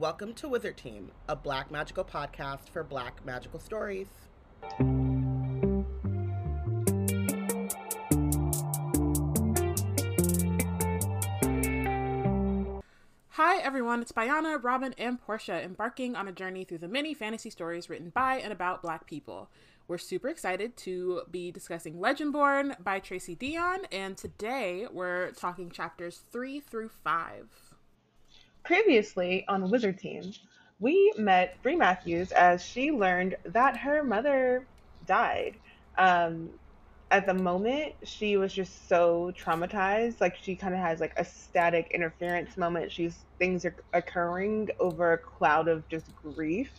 Welcome to Wizard Team, a black magical podcast for black magical stories. Hi everyone, it's Bayana, Robyn, and Porshèa embarking on a journey through the many fantasy stories written by and about black people. We're super excited to be discussing Legendborn by Tracy Deonn, and today we're talking chapters 3 through 5. Previously on Wizard Team, we met Bree Matthews as she learned that her mother died. Um, at the moment, she was just so traumatized. Like she kind of has like a static interference moment. She's things are occurring over a cloud of just grief.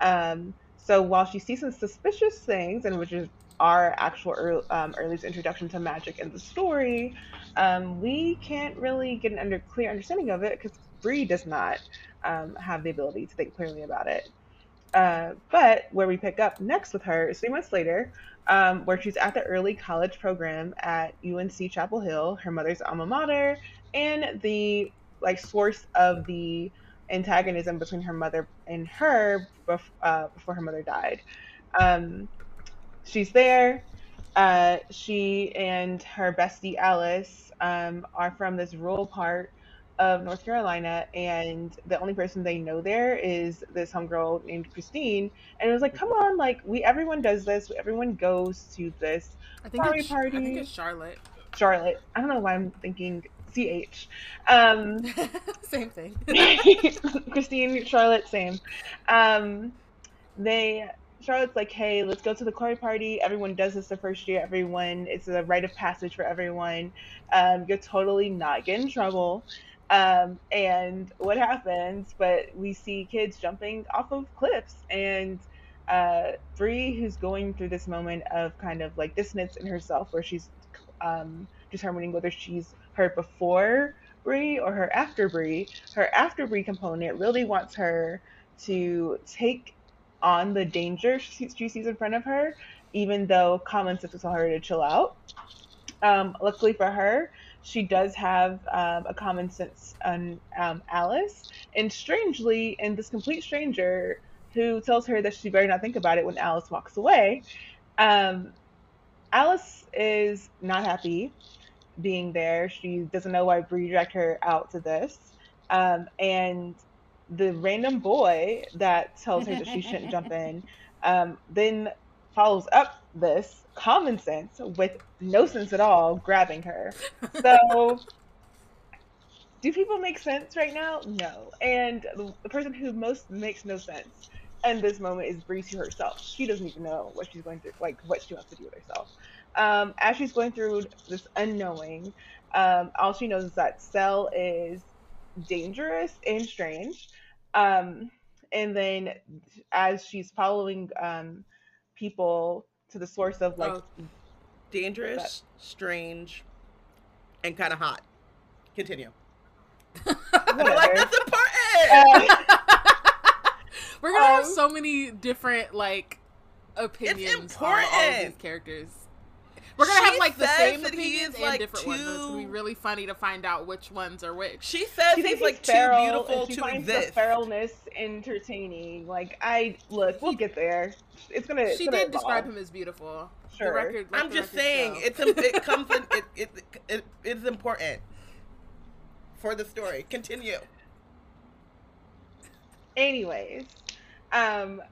Um, so while she sees some suspicious things, and which is our actual early, um, earliest introduction to magic in the story, um, we can't really get an under clear understanding of it because Bree does not um, have the ability to think clearly about it. Uh, but where we pick up next with her is three months later, um, where she's at the early college program at UNC Chapel Hill, her mother's alma mater, and the like source of the antagonism between her mother and her bef- uh, before her mother died. Um, she's there. Uh, she and her bestie Alice um, are from this rural part of North Carolina, and the only person they know there is this homegirl named Christine. And it was like, come on, like we everyone does this. Everyone goes to this I think, party it's, party. I think it's Charlotte. Charlotte. I don't know why I'm thinking CH. Um, Same thing. Christine, Charlotte, same. Um, they Charlotte's like, hey, let's go to the party party. Everyone does this the first year. Everyone, it's a rite of passage for everyone. Um, you're totally not getting in trouble. Um, and what happens? But we see kids jumping off of cliffs, and uh, Bree, who's going through this moment of kind of like dissonance in herself, where she's um, determining whether she's her before Bree or her after Bree. Her after Bree component really wants her to take on the danger she, sees in front of her, even though common sense will tell her to chill out. Um, luckily for her, she does have um, a common sense on um, Alice, and strangely, and this complete stranger who tells her that she better not think about it when Alice walks away. Um, Alice is not happy being there. She doesn't know why Bree dragged her out to this. Um, and the random boy that tells her that she shouldn't jump in um, then follows up this common sense with no sense at all grabbing her. So, do people make sense right now? No. And the, person who most makes no sense in this moment is Bree to herself. She doesn't even know what she's going to like, what she wants to do with herself. Um, as she's going through this unknowing, um, all she knows is that Sel is dangerous and strange. Um, and then as she's following um, people to the source of like Oh, dangerous, strange, and kind of hot. Continue. I feel like that's important. Uh, We're gonna have Um, so many different like opinions on all of these important. characters. We're gonna have like the same that he opinions is, and like, different ones. but It's gonna be really funny to find out which ones are which. she says she he's thinks like he's too feral, beautiful and she to finds exist. the feralness entertaining. Like I look, we'll get there. It's gonna. It's she gonna did describe him as beautiful. Sure. The record, let I'm the just saying show. it's a, it comes in it, it, it it's important for the story. Continue. Anyways, um,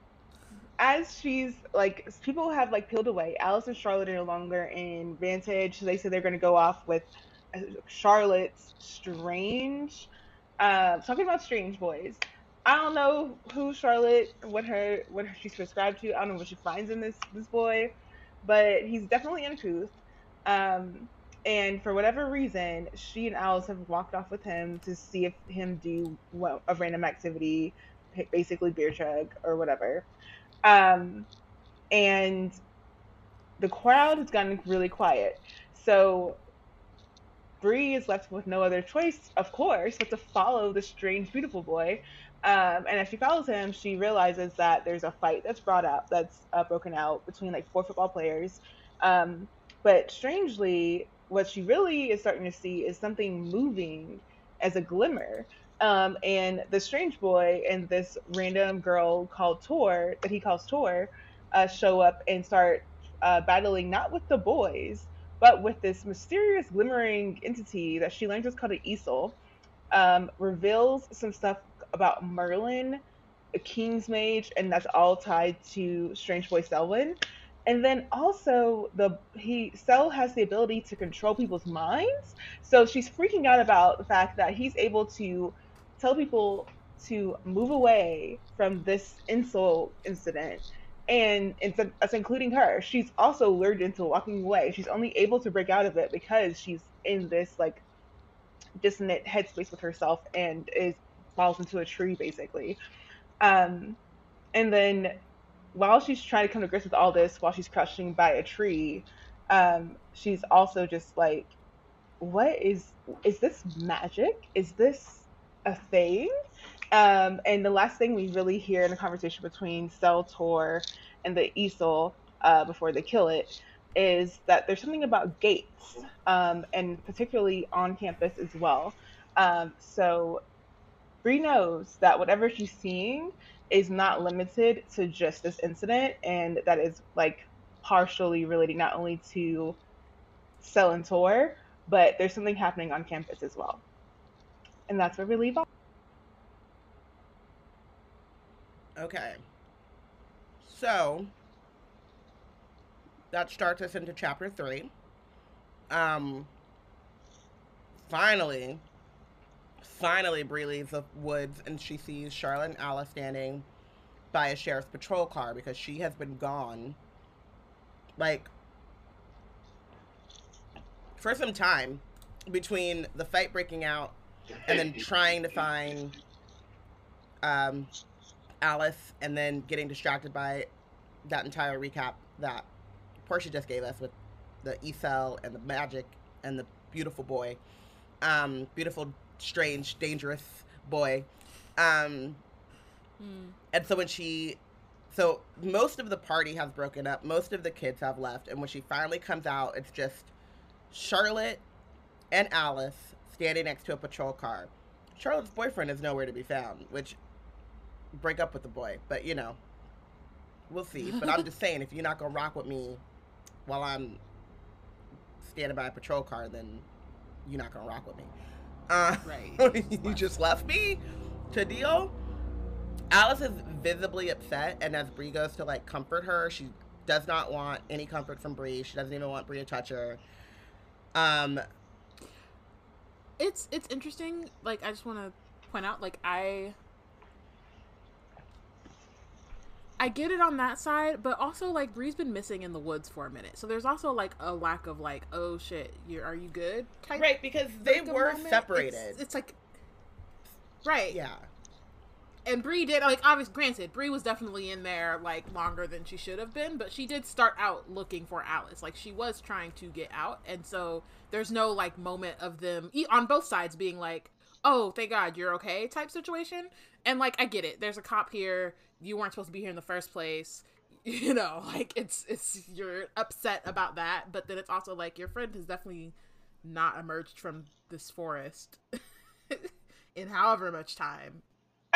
as she's like, people have like peeled away. Alice and Charlotte are no longer in Vantage. They say they're going to go off with uh, Charlotte's Strange. Uh, talking about Strange Boys. I don't know who Charlotte, what her, what she's prescribed to. I don't know what she finds in this this boy, but he's definitely uncouth. Um, and for whatever reason, she and Alice have walked off with him to see if him do well, a random activity, basically beer chug or whatever. Um, and the crowd has gotten really quiet. So Bree is left with no other choice, of course, but to follow the strange, beautiful boy. Um, and as she follows him, she realizes that there's a fight that's brought up, that's uh, broken out between like four football players. Um, but strangely, what she really is starting to see is something moving as a glimmer Um, and the strange boy and this random girl called Tor, that he calls Tor, uh, show up and start uh, battling not with the boys, but with this mysterious glimmering entity that she learns is called an Uchel. Um, reveals some stuff about Merlin, a King's Mage, and that's all tied to Strange Boy Selwyn. And then also the he Sel has the ability to control people's minds. So she's freaking out about the fact that he's able to tell people to move away from this insult incident and it's, including her. She's also lured into walking away. She's only able to break out of it because she's in this like dissonant headspace with herself and is falls into a tree basically. Um and then while she's trying to come to grips with all this while she's crushing by a tree um she's also just like what is is this magic? Is this a thing. Um, and the last thing we really hear in the conversation between Tor and the Uchel uh, before they kill it is that there's something about gates, um, and particularly on campus as well. Um, so Bree knows that whatever she's seeing is not limited to just this incident, and that is like partially related not only to Sel and Tor, but there's something happening on campus as well and that's where we leave off. Okay. So that starts us into chapter three. Um finally finally Bree leaves the woods and she sees Charlotte and Alice standing by a sheriff's patrol car because she has been gone like for some time between the fight breaking out and then trying to find um, Alice, and then getting distracted by that entire recap that Porshèa just gave us with the Uchel and the magic and the beautiful boy, um, beautiful, strange, dangerous boy. Um, mm. And so when she, so most of the party has broken up, most of the kids have left, and when she finally comes out, it's just Charlotte and Alice standing next to a patrol car. Charlotte's boyfriend is nowhere to be found, which break up with the boy, but you know, we'll see. But I'm just saying, if you're not gonna rock with me while I'm standing by a patrol car, then you're not gonna rock with me. Uh, right. you just left me to deal. Alice is visibly upset, and as Bree goes to like comfort her, she does not want any comfort from Bree. She doesn't even want Bree to touch her. Um, it's it's interesting. Like I just want to point out, like I I get it on that side, but also like Bree's been missing in the woods for a minute, so there's also like a lack of like, oh shit, you are you good? Right, because they were separated. It's, it's, like, right, yeah. And Bree did like obviously granted, Bree was definitely in there like longer than she should have been, but she did start out looking for Alice. Like she was trying to get out, and so there's no like moment of them on both sides being like, "Oh, thank God you're okay" type situation. And like I get it. There's a cop here. You weren't supposed to be here in the first place. You know, like it's it's you're upset about that, but then it's also like your friend has definitely not emerged from this forest in however much time.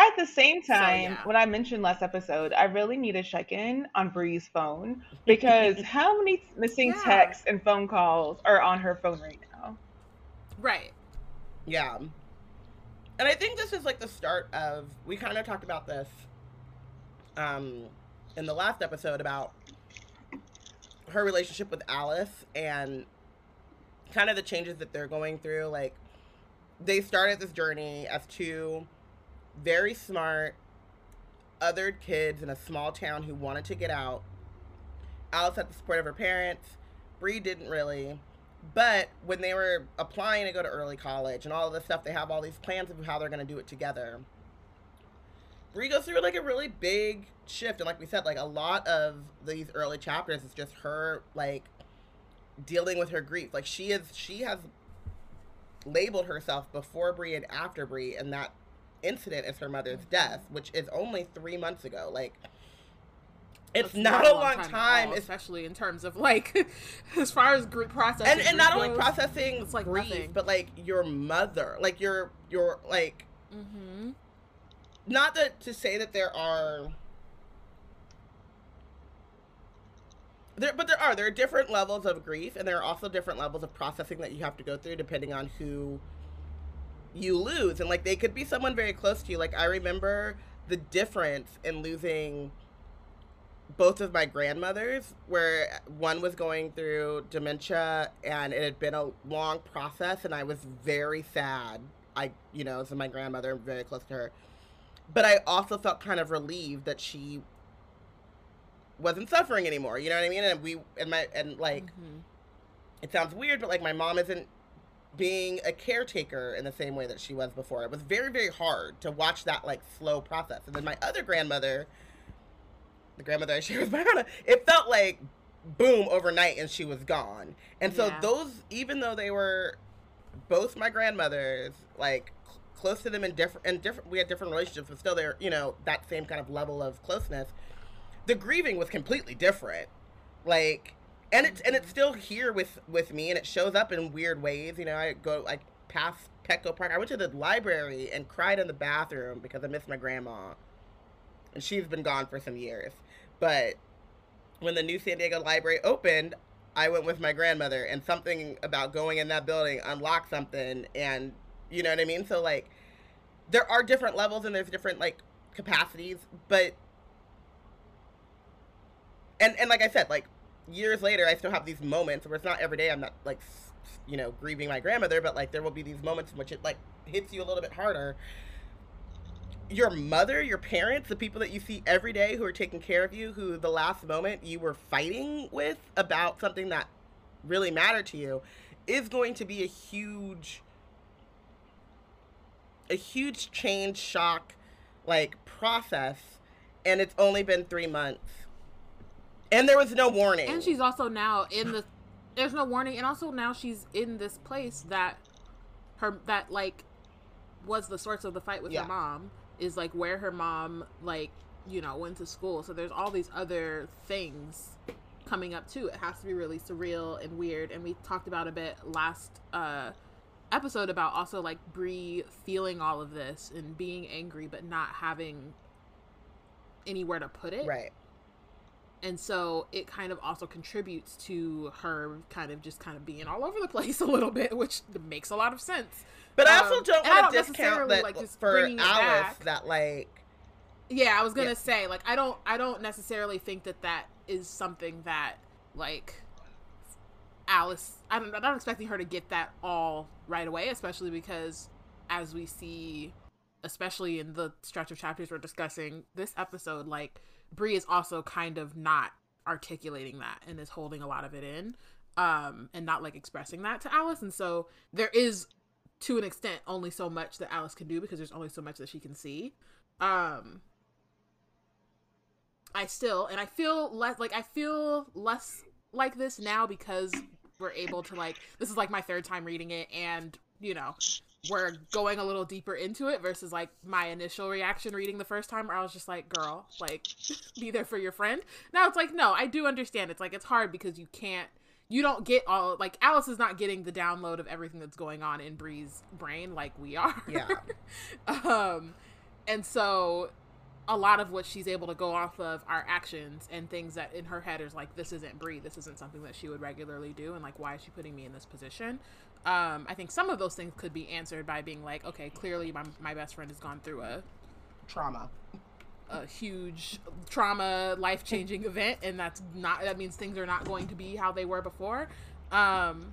At the same time, so, yeah. what I mentioned last episode, I really need to check in on Bree's phone because how many missing yeah. texts and phone calls are on her phone right now? Right. Yeah. And I think this is like the start of we kind of talked about this um in the last episode about her relationship with Alice and kind of the changes that they're going through like they started this journey as two very smart, other kids in a small town who wanted to get out. Alice had the support of her parents. Bree didn't really. But when they were applying to go to early college and all of this stuff, they have all these plans of how they're going to do it together. Bree goes through like a really big shift. And like we said, like a lot of these early chapters is just her like dealing with her grief. Like she is, she has labeled herself before Bree and after Bree, and that incident is her mother's death, which is only three months ago. Like, it's not, not, a long, time, time all, especially in terms of like, as far as grief processing, and, and not only processing it's like grief, nothing. but like your mother, like your your like Mm-hmm. Not that to say that there are. There, but there are there are different levels of grief, and there are also different levels of processing that you have to go through depending on who you lose. And like they could be someone very close to you. Like I remember the difference in losing both of my grandmothers, where one was going through dementia and it had been a long process, and I was very sad. I, you know, so my grandmother, I'm very close to her. But I also felt kind of relieved that she wasn't suffering anymore. You know what I mean? And we, and my, and like, mm-hmm. it sounds weird, but like my mom isn't being a caretaker in the same way that she was before. It was very, very hard to watch that like slow process. And then my other grandmother, the grandmother I shared with Brianna, it felt like boom overnight and she was gone. And so yeah. those, even though they were both my grandmothers, like close to them in different and different, we had different relationships, but still they're you know that same kind of level of closeness. The grieving was completely different, like, and it's and it's still here with with me, and it shows up in weird ways. You know, I go like past Petco Park. I went to the library and cried in the bathroom because I missed my grandma, and she's been gone for some years. But when the new San Diego library opened, I went with my grandmother, and something about going in that building unlocked something, and you know what I mean. So like, there are different levels and there's different like capacities, but and and like I said, like years later, I still have these moments where it's not every day. I'm not like you know grieving my grandmother, but like there will be these moments in which it like hits you a little bit harder your mother, your parents, the people that you see every day who are taking care of you, who the last moment you were fighting with about something that really mattered to you, is going to be a huge a huge change shock like process and it's only been 3 months. And there was no warning. And she's also now in the there's no warning and also now she's in this place that her that like was the source of the fight with yeah. her mom is like where her mom like you know went to school so there's all these other things coming up too it has to be really surreal and weird and we talked about a bit last uh episode about also like Bree feeling all of this and being angry but not having anywhere to put it. Right. And so it kind of also contributes to her kind of just kind of being all over the place a little bit, which makes a lot of sense. But um, I also don't want to discount that like, just for Alice that like. Yeah, I was gonna yeah. say like I don't I don't necessarily think that that is something that like Alice. I don't, I'm not expecting her to get that all right away, especially because as we see, especially in the stretch of chapters we're discussing this episode, like Bree is also kind of not articulating that and is holding a lot of it in um and not like expressing that to Alice and so there is to an extent only so much that Alice can do because there's only so much that she can see. Um I still and I feel less like I feel less like this now because we're able to like this is like my third time reading it and you know we're going a little deeper into it versus like my initial reaction reading the first time where I was just like girl like be there for your friend now it's like no I do understand it's like it's hard because you can't you don't get all like Alice is not getting the download of everything that's going on in Bree's brain like we are. Yeah. um and so a lot of what she's able to go off of are actions and things that in her head is like this isn't Bree, this isn't something that she would regularly do and like why is she putting me in this position? Um I think some of those things could be answered by being like okay, clearly my my best friend has gone through a trauma. a huge trauma life changing event and that's not that means things are not going to be how they were before. Um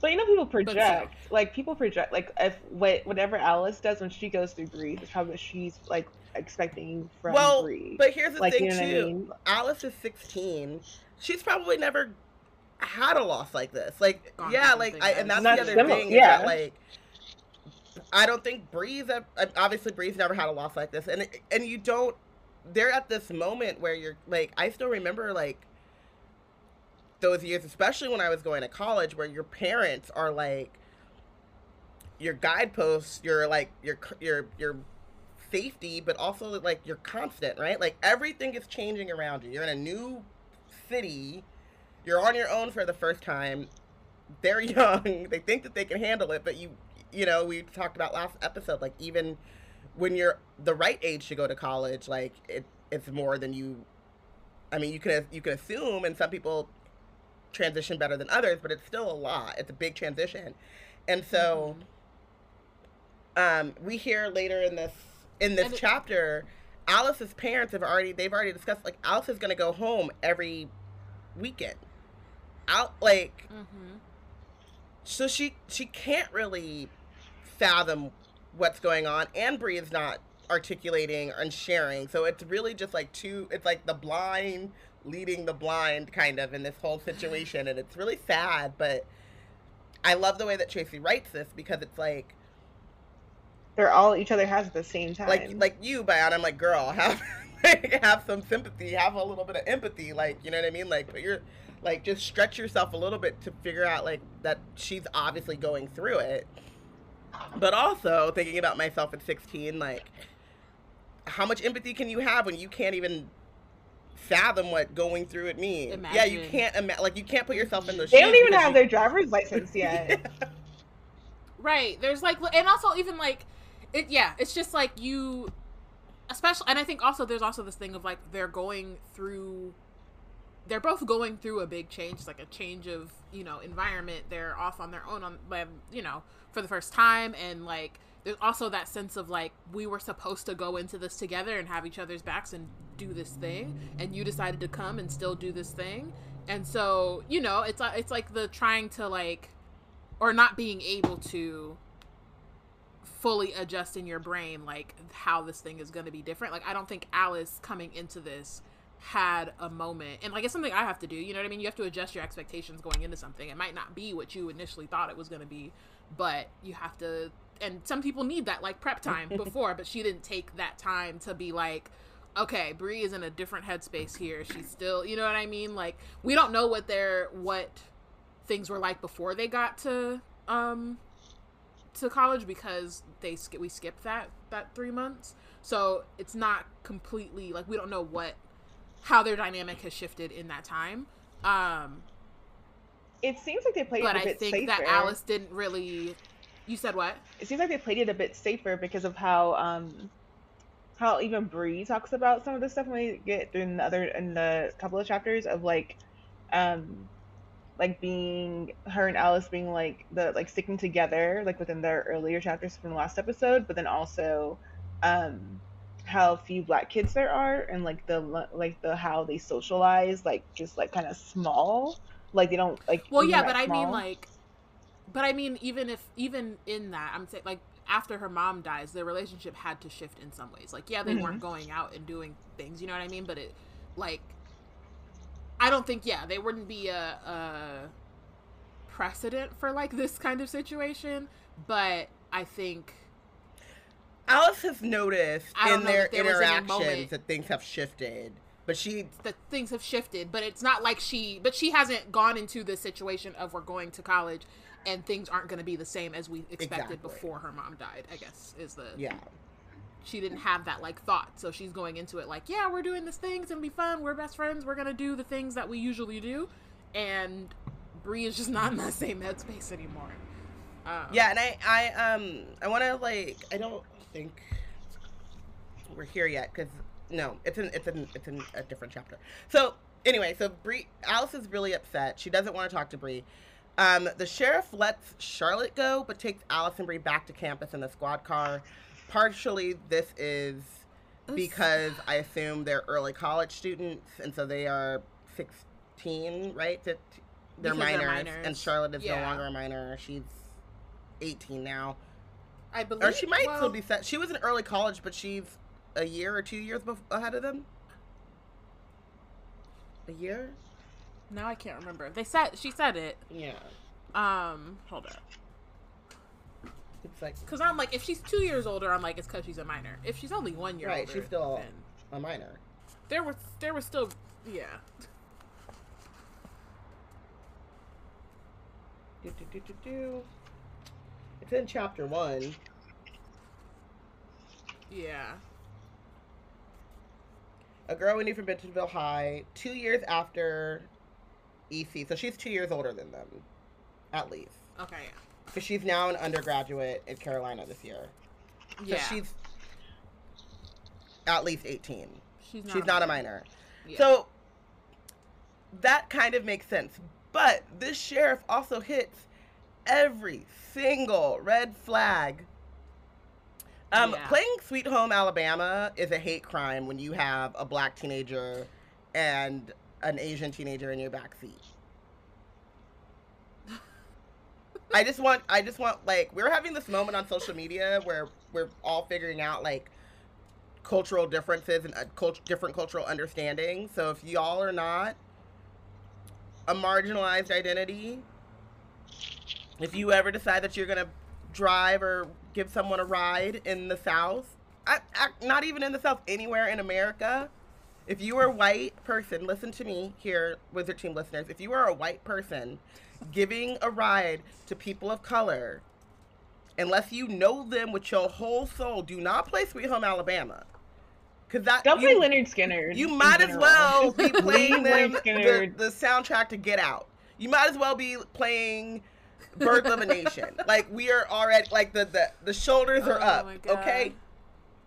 but you know people project so, like people project. Like if what whatever alice does when she goes through grief is probably what she's like expecting from well Bree. but here's the like, thing you know too I mean? alice is 16 she's probably never had a loss like this like yeah like I, and that's the other similar, thing yeah that, like I don't think Bree's obviously Bree's never had a loss like this, and and you don't they're at this moment where you're like I still remember like those years, especially when I was going to college, where your parents are like your guideposts, your like your your your safety, but also like you're constant, right? Like everything is changing around you. You're in a new city. You're on your own for the first time. They're young. They think that they can handle it, but you you know, we talked about last episode like even when you're the right age to go to college, like it, it's more than you. I mean, you can you can assume, and some people transition better than others, but it's still a lot. It's a big transition, and so um, we hear later in this in this And chapter, Alice's parents have already they've already discussed like Alice is gonna go home every weekend. Out like Mm-hmm. so she she can't really fathom what's going on and Bree is not articulating and sharing so it's really just like two it's like the blind leading the blind kind of in this whole situation and it's really sad but I love the way that Tracy writes this because it's like They're all each other has at the same time. like like you Bion, I'm like girl have have some sympathy have a little bit of empathy like you know what I mean like put your like just stretch yourself a little bit to figure out like that she's obviously going through it but also thinking about myself at 16 like how much empathy can you have when you can't even fathom what going through it means yeah you can't ima- like you can't put yourself in those they shoes don't even have you- their driver's license yet. Right. There's like, and also even like, it. Yeah. It's just like you, especially, and I think also there's also this thing of like they're going through. They're both going through a big change, like a change of you know environment. They're off on their own on, you know, for the first time, and like there's also that sense of like we were supposed to go into this together and have each other's backs and do this thing, and you decided to come and still do this thing, and so you know it's uh, it's like the trying to like or not being able to fully adjust in your brain like how this thing is going to be different. Like i don't think alice coming into this had a moment and like it's something i have to do you know what i mean? You have to adjust your expectations going into something. It might not be what you initially thought it was going to be but you have to and some people need that like prep time before but she didn't take that time to be like okay Bree is in a different headspace here. She's still you know what i mean? Like we don't know what their what things were like before they got to um to college because they sk- we skipped that that three months. So it's not completely like we don't know what how their dynamic has shifted in that time um it seems like they played but it a i bit think safer. that alice didn't really you said what It seems like they played it a bit safer because of how um how even Bree talks about some of the stuff when we get through in the other in the couple of chapters of like um like being her and Alice being like the like sticking together like within their earlier chapters from the last episode, but then also um how few black kids there are and like the like the how they socialize like just like kind of small. Like they don't like well yeah but i mean like but i mean even if even in that i'm saying like after her mom dies their relationship had to shift in some ways. Like yeah they Mhm. weren't going out and doing things you know what i mean? But it like i don't think yeah they wouldn't be a, a precedent for like this kind of situation. But i think Alice has noticed in their that there was any interactions that things have shifted but she that things have shifted but it's not like she but she hasn't gone into the situation of we're going to college and things aren't going to be the same as we expected Exactly. before her mom died i guess is the yeah she didn't have that like thought so she's going into it like yeah we're doing this thing it's gonna be fun we're best friends we're gonna do the things that we usually do and Bree is just not in that same headspace anymore um, Yeah, and I, I, um, I want to like, I don't think we're here yet because no, it's in, it's in, it's in a different chapter. So anyway, so Bree, Alice is really upset. She doesn't want to talk to Bree. Um, the sheriff lets Charlotte go, but takes Alice and Bree back to campus in the squad car. Partially, this is because I assume they're early college students, and so they are sixteen, right? They're Because they're minors, minors. and Charlotte is no longer a minor. She's eighteen now, i believe or she might well, still be set. She was in early college, but she's a year or two years bef- ahead of them. A year? now i can't remember they said she said it Yeah, um hold up it's like Because I'm like, if she's two years older, I'm like, it's because she's a minor. If she's only one year Right, older, she's still- then a minor. there was there was still yeah. Do, do, do, do, do. It's in chapter one. Yeah. A girl we knew from Bentonville High, two years after EC. So she's two years older than them, at least. Okay. yeah. Because she's now an undergraduate in Carolina this year. So Yeah. she's at least 18. She's not, She's not a minor. Yeah. So that kind of makes sense. But this sheriff also hits every single red flag. Um, Yeah. Playing Sweet Home Alabama is a hate crime when you have a black teenager and an Asian teenager in your backseat. I just want, I just want, like, we're having this moment on social media where we're all figuring out, like, cultural differences and uh, cult- different cultural understandings. So if y'all are not a marginalized identity, if you ever decide that you're gonna drive or give someone a ride in the South, I, I, not even in the South, anywhere in America, if you are a white person, listen to me here, Wizard Team listeners. If you are a white person giving a ride to people of color, unless you know them with your whole soul, do not play Sweet Home Alabama. Cause that Don't you, play Lynyrd Skynyrd. you might as general. well be playing them the, the soundtrack to Get Out. You might as well be playing Birth of a Nation. Like we are already like the the, the shoulders are Oh up. my God. Okay,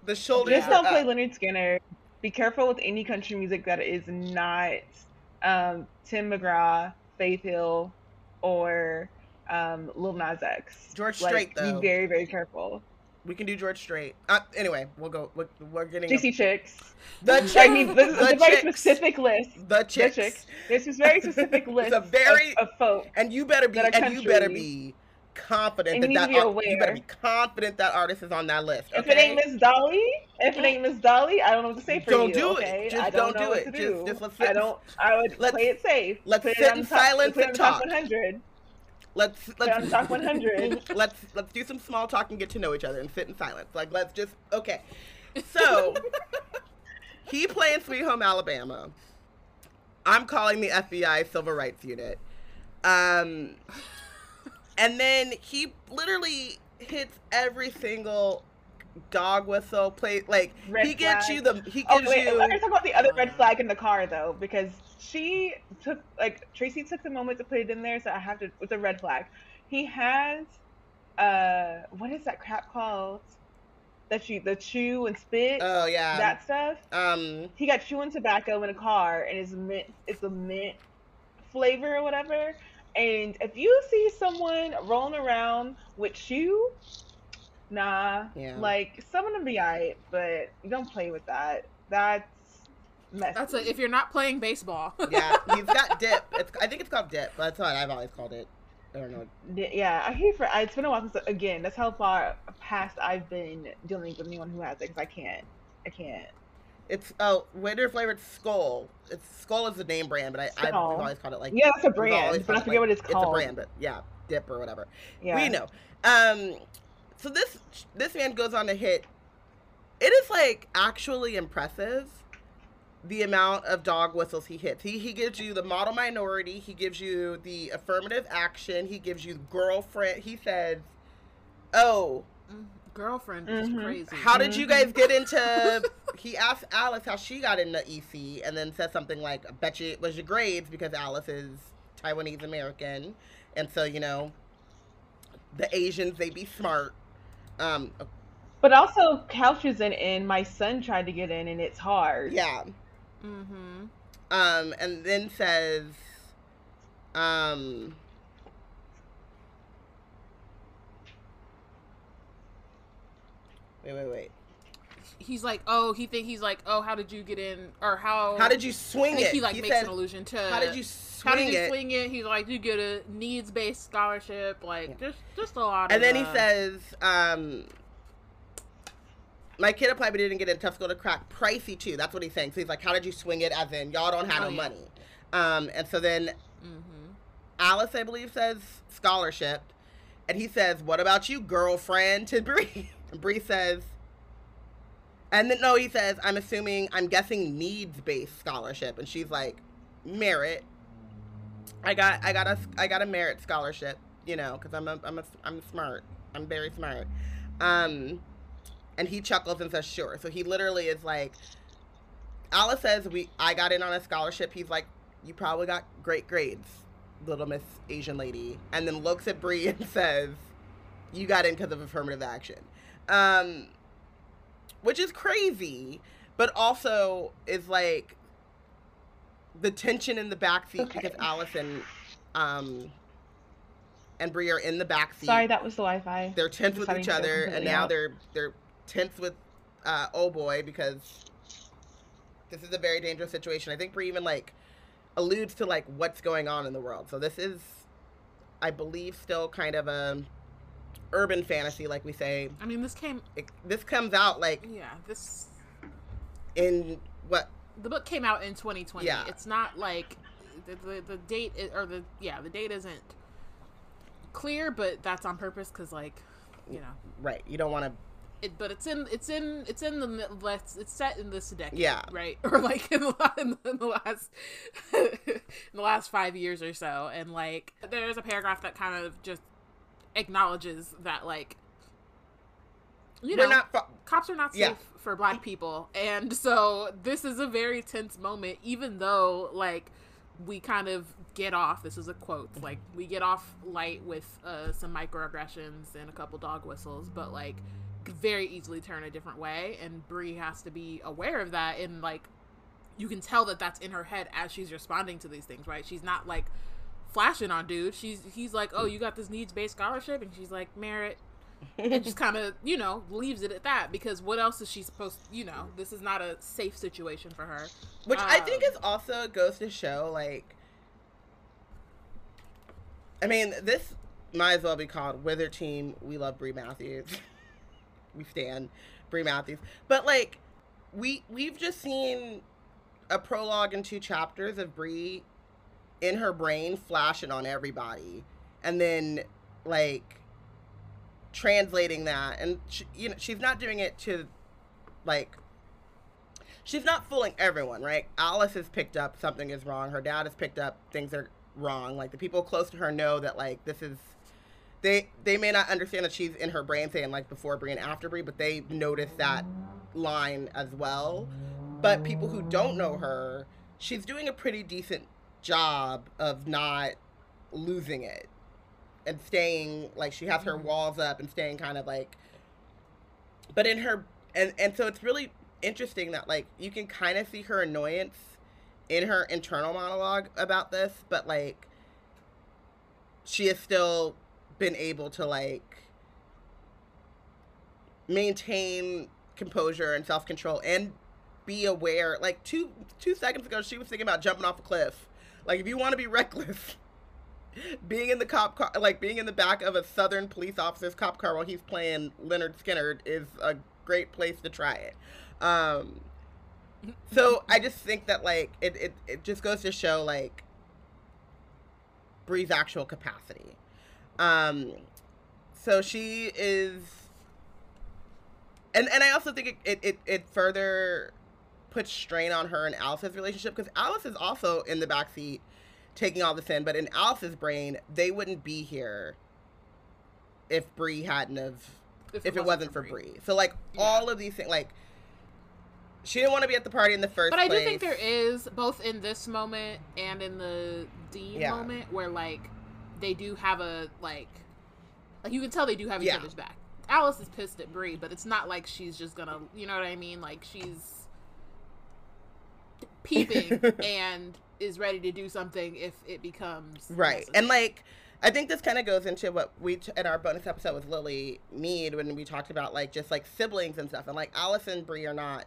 the shoulders Just don't play up. Lynyrd Skynyrd. Be careful with any country music that is not um, Tim McGraw, Faith Hill, or um, Lil Nas X. George Like, Strait, though. Be very, very careful. We can do George Strait. Uh, anyway, we'll go. We're, we're getting JC Chicks. the I mean, this is the a very specific list. The The chicks. chicks. There's this very specific list it's a very- of, of folk. And you better be. that And you better be confident And that that need be ar- you better be confident that artist is on that list. If okay? it ain't Miss Dolly, if it ain't Miss Dolly, I don't know what to say for you. Don't you. do it. okay? Just I don't, don't do it. Just- do. just let's sit I don't. I would let's- play it safe. let's sit it in top, silence and the talk. 100. Let's let's top 100. let's let's do some small talk and get to know each other and sit in silence. Like let's just okay. So he playing Sweet Home Alabama. I'm calling the FBI Civil Rights Unit. Um, and then he literally hits every single dog whistle play like Red he flag. you the he Oh gives wait, you I'm gonna talk about the other red flag in the car though, because she took like Tracy took the moment to put it in there, so I have to. It's a red flag. He has, uh, what is that crap called? That you the chew and spit oh yeah that stuff. um He got chewing tobacco in a car, and it's mint. It's a mint flavor or whatever. And if you see someone rolling around with chew, nah, Yeah. like someone them be alright, but don't play with that. That's messy. That's a, if you're not playing baseball. yeah he's got dip it's I think it's called dip but that's what I've always called it I don't know yeah, I hate for it's been a while since again. That's how far past I've been dealing with anyone who has it because I can't, I can't. It's oh winter flavored Skoal. It's Skoal is the name brand, but I I've Skoal. always called it like Yeah, it's a brand, but I called it, forget like- what it's called. It's a brand, but yeah, dip or whatever. Yeah, We know. Um, so this this man goes on to hit. It is like actually impressive. The amount of dog whistles he hits. He he gives you the model minority. He gives you the affirmative action. He gives you girlfriend. He says, "Oh, Girlfriend is Mhm. crazy. how did you guys get into he asked alice how she got into ec and then said something like i bet you it was your grades because alice is taiwanese american and so you know the asians they be smart um but also couches in. In my son tried to get in, and it's hard. yeah Mm-hmm. um and then says um wait wait wait He's like, oh, he think he's like, oh, how did you get in, or how? how did you swing it he like he makes said, an allusion to how did you swing it? how did you it swing it? He's like, you get a needs based scholarship, like just just a lot. And of, then he uh, says, um, my kid applied but didn't get in tough school to crack. Pricey too. That's what he's saying. So he's like, how did you swing it? As in, y'all don't have Oh, no yeah. money. Um, and so then Mhm. Alice, I believe, says scholarship. And he says, what about you, girlfriend, to Bree? And Bree says, and then, no, he says, I'm assuming, I'm guessing needs-based scholarship. And she's like, merit. I got, I got a, I got a merit scholarship, you know, because I'm a, I'm a, I'm smart. I'm very smart. Um, and he chuckles and says, sure. So he literally is like, Alice says, we, I got in on a scholarship. He's like, you probably got great grades, little Miss Asian lady. And then looks at Bree and says, you got in because of affirmative action. Um, which is crazy but also is like the tension in the backseat Okay. because Allison um and Bree are in the backseat. Sorry, that was the Wi-Fi. they're tense with each other, and now out. they're they're tense with uh, oh boy because this is a very dangerous situation. I think Bree even like alludes to like what's going on in the world. So this is, I believe, still kind of a urban fantasy, like we say. I mean, this came. It, this comes out like Yeah, this in what the book came out in 2020. Yeah. It's not like the, the the date is, or the yeah the date isn't clear, but that's on purpose because like you know right. You don't want to. It. But it's in it's in it's in the let's it's set in this decade. Yeah. right or like in the, in the, in the last in the last five years or so, and like there's a paragraph that kind of just acknowledges that like you know We're not. Fu- cops are not safe Yeah. for black people and so this is a very tense moment even though like we kind of get off this is a quote like we get off light with uh, some microaggressions and a couple dog whistles but like very easily turn a different way and Bree has to be aware of that and like you can tell that that's in her head as she's responding to these things right? She's not like flashing on dude she's he's like oh you got this needs-based scholarship and she's like merit and just kind of you know leaves it at that because what else is she supposed you know this is not a safe situation for her. Which I think Um, is also goes to show like I mean, this might as well be called Wizard Team We Love Bree Matthews. we stand Bree Matthews. But like we we've just seen a prologue and two chapters of Bree in her brain flashing on everybody and then like translating that and she, you know she's not doing it to like she's not fooling everyone, right? Alice has picked up something is wrong. Her dad has picked up things are wrong. Like the people close to her know that like this is they they may not understand that she's in her brain saying like before Bree and after Bree, but they notice that line as well. But people who don't know her, she's doing a pretty decent job of not losing it and staying like she has her mm-hmm. walls up and staying kind of like but in her and and so it's really interesting that like you can kind of see her annoyance in her internal monologue about this but like she is still been able to like maintain composure and self-control and be aware like two two seconds ago she was thinking about jumping off a cliff. Like if you want to be reckless being in the cop car like being in the back of a southern police officer's cop car while he's playing Lynyrd Skynyrd is a great place to try it. Um so i just think that like it, it, it just goes to show like Bree's actual capacity um so she is and and i also think it it, it, further puts strain on her and alice's relationship because alice is also in the back seat taking all this in but in alice's brain they wouldn't be here if Bree hadn't have if, it wasn't for Bree. So like Yeah. all of these things, like she didn't want to be at the party in the first but i place. do think there is both in this moment and in the dean Yeah. moment where like they do have a like like you can tell they do have each Yeah. other's back alice is pissed at Bree but it's not like she's just gonna you know what i mean like she's peeping and is ready to do something if it becomes right, necessary. and like I think this kind of goes into what we t- in our bonus episode with Lily Mead when we talked about like just like siblings and stuff, and like Alice and Bree are not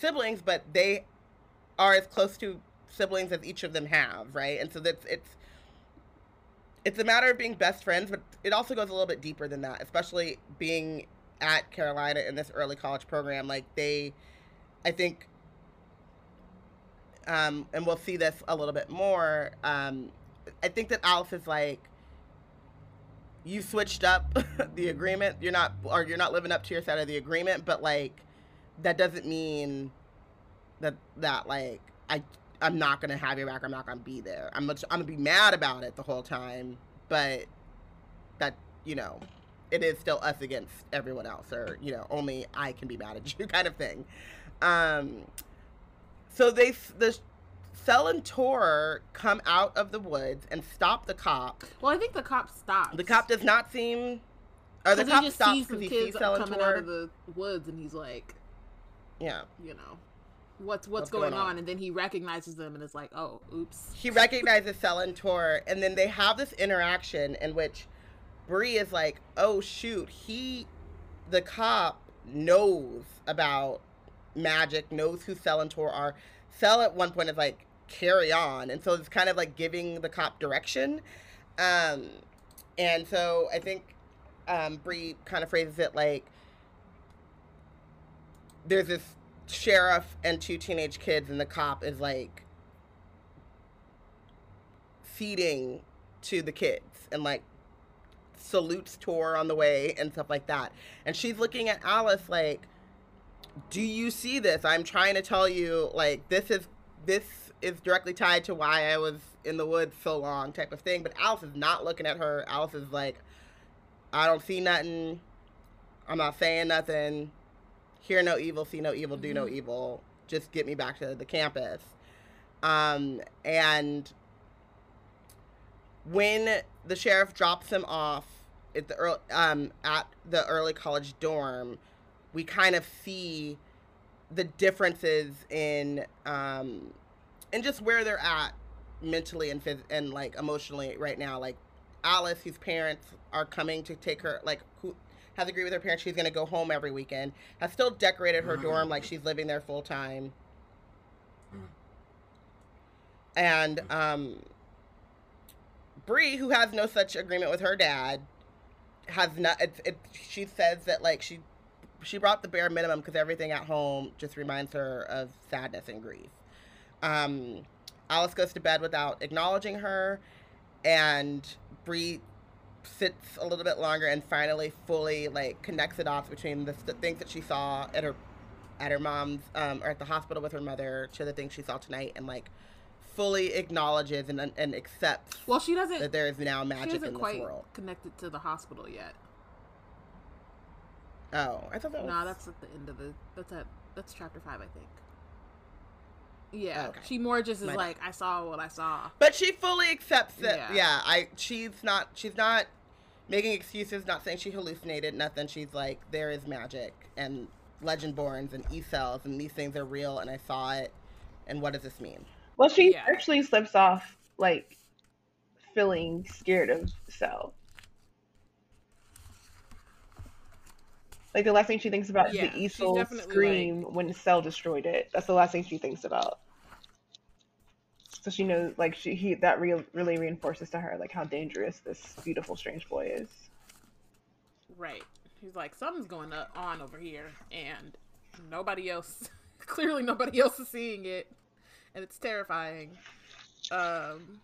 siblings, but they are as close to siblings as each of them have, right? And so that's it's it's a matter of being best friends, but it also goes a little bit deeper than that, especially being at Carolina in this early college program. Like they, I think, um, and we'll see this a little bit more. Um, I think that Alice is like, you switched up the agreement. You're not, or you're not living up to your side of the agreement. But like, that doesn't mean that that like I I'm not gonna have your back. I'm not gonna be there. I'm much, I'm gonna be mad about it the whole time. But that you know, it is still us against everyone else, or you know, only I can be mad at you, kind of thing. Um, so they the Sel and Tor come out of the woods and stop the cop. well i think the cop stops The cop does not seem, or the cop stops because he sees Sel and coming out Tor. of the woods and he's like Yeah, you know what's what's, What's going, going on? on? and then he recognizes them and is like, "Oh, oops." he recognizes Sel and Tor, and then they have this interaction in which Bree is like, "Oh shoot, he, the cop, knows about magic, knows who Sel and Tor are." Sel at one point is like, "Carry on," and so it's kind of like giving the cop direction. Um, and so I think um, Bree kind of phrases it like, "There's this sheriff and two teenage kids, and the cop is like." feeding to the kids and like salutes Tor on the way and stuff like that. And she's looking at Alice like, "Do you see this? I'm trying to tell you like this is this is directly tied to why I was in the woods so long type of thing." But Alice is not looking at her. Alice is like, "I don't see nothing. I'm not saying nothing. Hear no evil, see no evil, do no Mhm. evil. Just get me back to the campus." Um and when the sheriff drops him off at the early, um at the early college dorm, we kind of see the differences in um and just where they're at mentally and phys- and like emotionally right now. Like Alice, whose parents are coming to take her, like who has agreed with her parents she's gonna go home every weekend, has still decorated her dorm like she's living there full time. And um Bree, who has no such agreement with her dad, has not. It, it, she says that like she she brought the bare minimum because everything at home just reminds her of sadness and grief. Um, Alice goes to bed without acknowledging her, and Bree sits a little bit longer and finally fully like connects the dots between the, the things that she saw at her at her mom's um, or at the hospital with her mother to the things she saw tonight and like fully acknowledges and and accepts Well, she doesn't. that there is now she magic isn't in this quite world. connected to the hospital yet. Oh, I thought that was. No, that's at the end of the. That's at that's chapter five, I think. Yeah, Okay. she more just is My bad. like, I saw what I saw. But she fully accepts it. Yeah. Yeah. I. She's not. She's not making excuses. Not saying she hallucinated. Nothing. She's like, there is magic and Legendborns and e cells and these things are real and I saw it. And what does this mean? Well, she Yeah. actually slips off like feeling scared of Sel. Like the last thing she thinks about Yeah, is the she's Uchel definitely, scream when Sel destroyed it. That's the last thing she thinks about. So she knows, like she he that real really reinforces to her like how dangerous this beautiful strange boy is. Right. He's like, something's going on over here, and nobody else, clearly nobody else is seeing it, and it's terrifying. Um,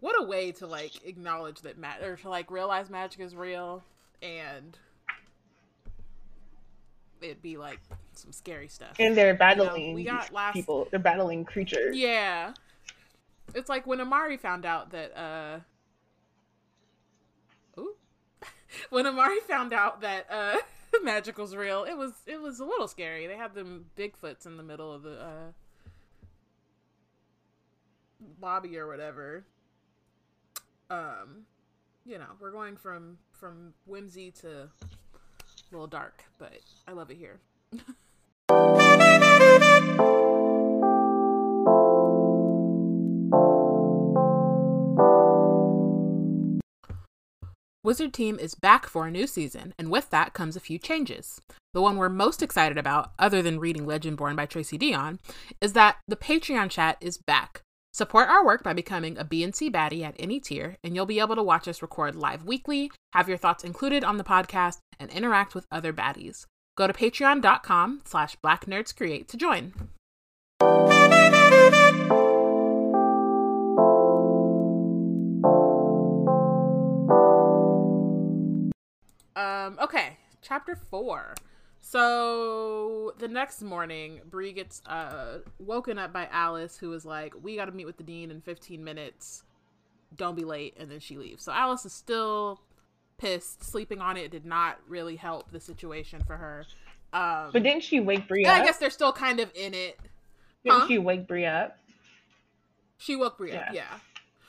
what a way to like acknowledge that mag or to like realize magic is real, and it'd be like some scary stuff. And they're battling we got last- people. They're battling creatures. Yeah. It's like when Amari found out that uh Ooh. when Amari found out that uh magic was real, it was it was a little scary. They had them Bigfoots in the middle of the uh lobby or whatever. Um you know, we're going from from whimsy to a little dark, but I love it here. Wizard Team is back for a new season, and with that comes a few changes. The one we're most excited about, other than reading Legendborn by Tracy Deonn, is that the Patreon chat is back. Support our work by becoming a BNC baddie at any tier, and you'll be able to watch us record live weekly, have your thoughts included on the podcast, and interact with other baddies. Go to patreon.com slash blacknerdscreate to join. Um, okay, chapter four. So the next morning, Bree gets uh woken up by Alice, who is like, "We got to meet with the dean in 15 minutes. Don't be late." And then she leaves. So Alice is still pissed. Sleeping on it did not really help the situation for her. Um, But didn't she wake Bree and up? I guess they're still kind of in it. didn't huh? she wake Bree up? She woke Bree up, Yeah. yeah.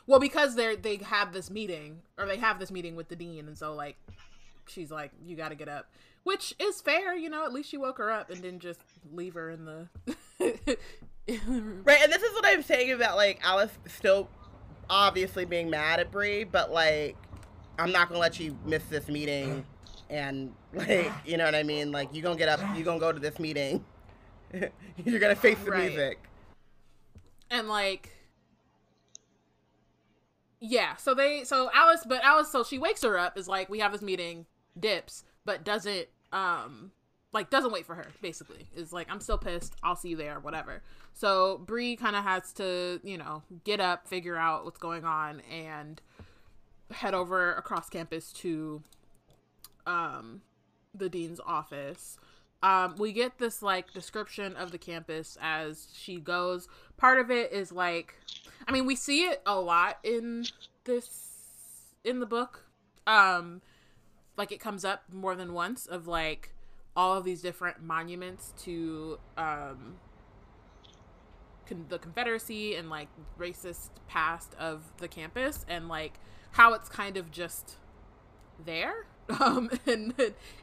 Well, because they're they have this meeting or they have this meeting with the dean, and so like she's like, "You got to get up." which is fair, you know. At least she woke her up and didn't just leave her in the. right, and this is what I'm saying about like Alice still obviously being mad at Bree, but like I'm not gonna let you miss this meeting, and like you know what I mean. Like you gonna get up, you gonna go to this meeting. You're gonna face the right. music. And like yeah, so they so Alice but Alice so she wakes her up is like we have this meeting, dips, but doesn't um like doesn't wait for her basically is like i'm still pissed i'll see you there whatever so Bree kind of has to you know get up figure out what's going on and head over across campus to um the dean's office um, we get this like description of the campus as she goes. Part of it is like, I mean, we see it a lot in this in the book. Um, like it comes up more than once of like all of these different monuments to um con- the Confederacy and like racist past of the campus and like how it's kind of just there um, and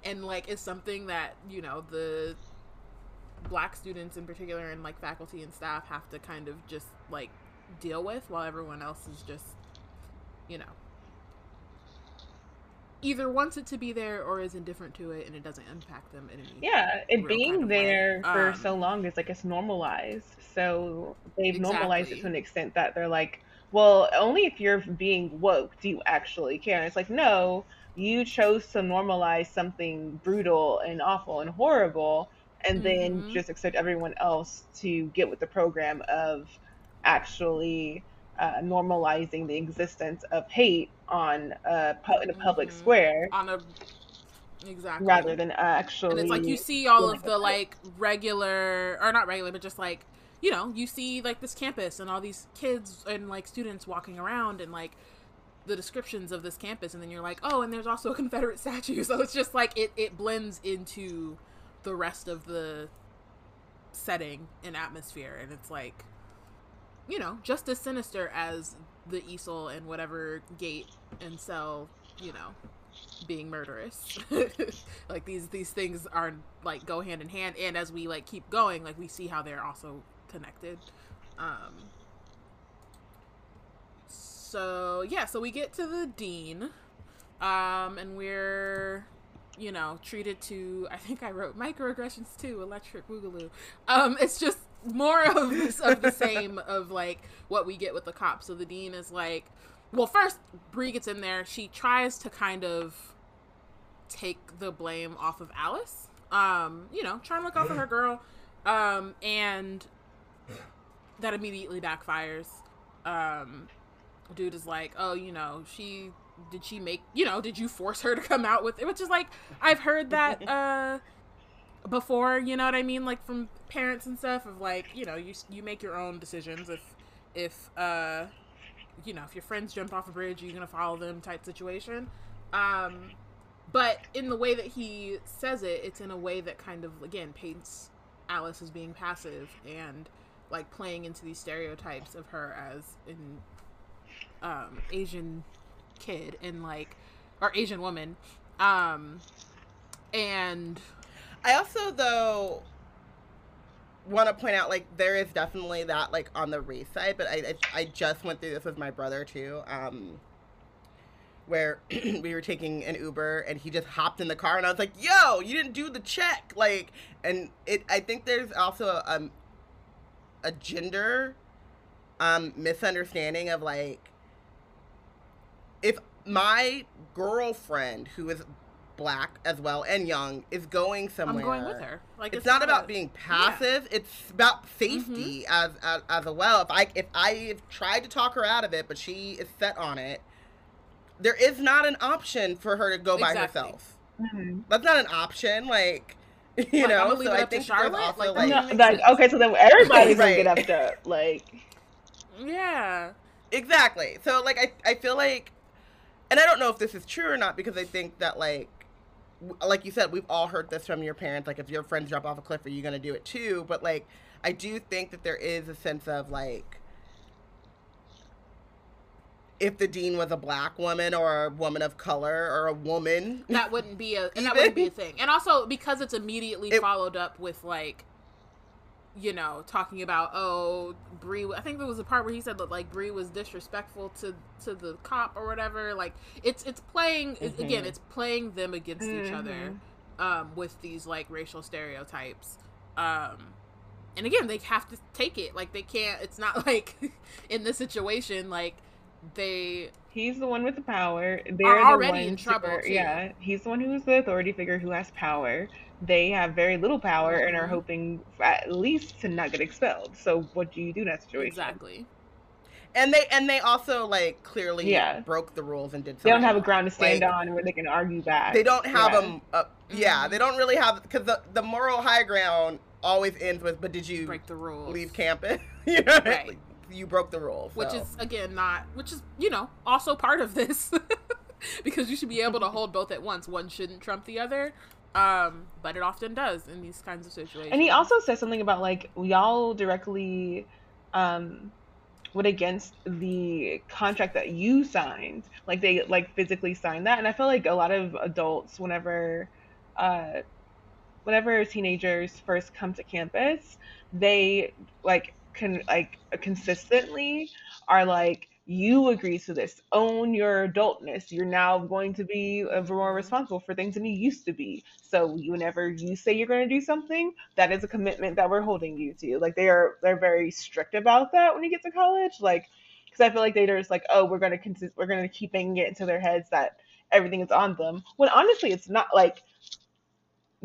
and like is something that you know the black students in particular and like faculty and staff have to kind of just like deal with while everyone else is just you know either wants it to be there or is indifferent to it and it doesn't impact them in any yeah it being kind of there way. for um, so long is like it's normalized so they've exactly. normalized it to an extent that they're like well only if you're being woke do you actually care and it's like no you chose to normalize something brutal and awful and horrible and then mm-hmm. just expect everyone else to get with the program of actually uh, normalizing the existence of hate on a in a public mm-hmm. square on a exactly rather than actually and it's like you see all of the like regular or not regular but just like you know you see like this campus and all these kids and like students walking around and like the descriptions of this campus and then you're like oh and there's also a confederate statue. So it's just like it, it blends into the rest of the setting and atmosphere and it's like you know just as sinister as the Uchel and whatever gate and Sel you know being murderous. Like these these things are like go hand in hand and as we like keep going like we see how they're also connected um so yeah, so we get to the dean, um, and we're you know treated to. I think I wrote microaggressions too, electric boogaloo. Um, it's just more of this, of the same of like what we get with the cops. So the dean is like, well, first Bree gets in there. She tries to kind of take the blame off of Alice. Um, you know, trying to look out for her girl. Um, and that immediately backfires. Um, dude is like, oh, you know, she did she make you know did you force her to come out with it which is like i've heard that uh before you know what i mean like from parents and stuff of like you know you you make your own decisions if if uh you know if your friends jumped off a bridge you're gonna follow them type situation um but in the way that he says it it's in a way that kind of again paints alice as being passive and like playing into these stereotypes of her as an um, Asian kid and like or Asian woman. Um, and I also though want to point out like there is definitely that like on the race side, but I I, I just went through this with my brother too. Um, where we were taking an Uber and he just hopped in the car and I was like, "Yo, you didn't do the check." Like and it I think there's also a, um a gender um misunderstanding of like if my girlfriend who is black as well and young is going somewhere. I'm going with her. Like it's, it's not, not, about a, being passive. Yeah. It's about safety mm-hmm. as, as as well. If I if I have tried to talk her out of it, but she is set on it, there is not an option for her to go exactly. by herself. Mm-hmm. That's not an option. Like you like, know, so I think Charlotte. Also, like, like, like okay, so then everybody's right. gonna get up to like. Yeah. Exactly. So like I I feel like and I don't know if this is true or not because I think that like like you said, we've all heard this from your parents. Like, if your friends drop off a cliff, are you gonna do it too? But like, I do think that there is a sense of like, if the dean was a black woman or a woman of color or a woman. That wouldn't be a and that wouldn't be a thing. And also because it's immediately It- followed up with like you know, talking about oh Bree. I think there was a part where he said that like Bree was disrespectful to to the cop or whatever. Like it's it's playing it- again. It's playing them against each other Mhm. um, with these like racial stereotypes. Um, and again, they have to take it. Like they can't. It's not like in this situation like they He's the one with the power. They're the already in ones who trouble, are-. Yeah, he's the one who's the authority figure who has power. They have very little power and are Mhm. hoping at least to not get expelled. So what do you do in that situation? exactly. And they and they also like clearly Yeah. broke the rules and did. So. They don't have a ground to stand Like, on where they can argue back. They don't have Yeah. them. Uh, Yeah, Mhm. they don't really have because the the moral high ground always ends with, "But did you Break the rules. leave campus? you know, Right. Like, you broke the rules." which is again not which is you know also part of this because you should be able to hold both at once one shouldn't trump the other um but it often does in these kinds of situations And he also says something about like y'all directly um went against the contract that you signed. Like they like physically signed that. And I feel like a lot of adults whenever uh whenever teenagers first come to campus, they like can like consistently are like you agree to this own your adultness. You're now going to be more responsible for things than you used to be. So whenever you say you're going to do something that is a commitment that we're holding you to. Like they are they're very strict about that when you get to college. Like because i feel like they're just like oh we're going to consist we're going to keep banging it into their heads that everything is on them when honestly it's not like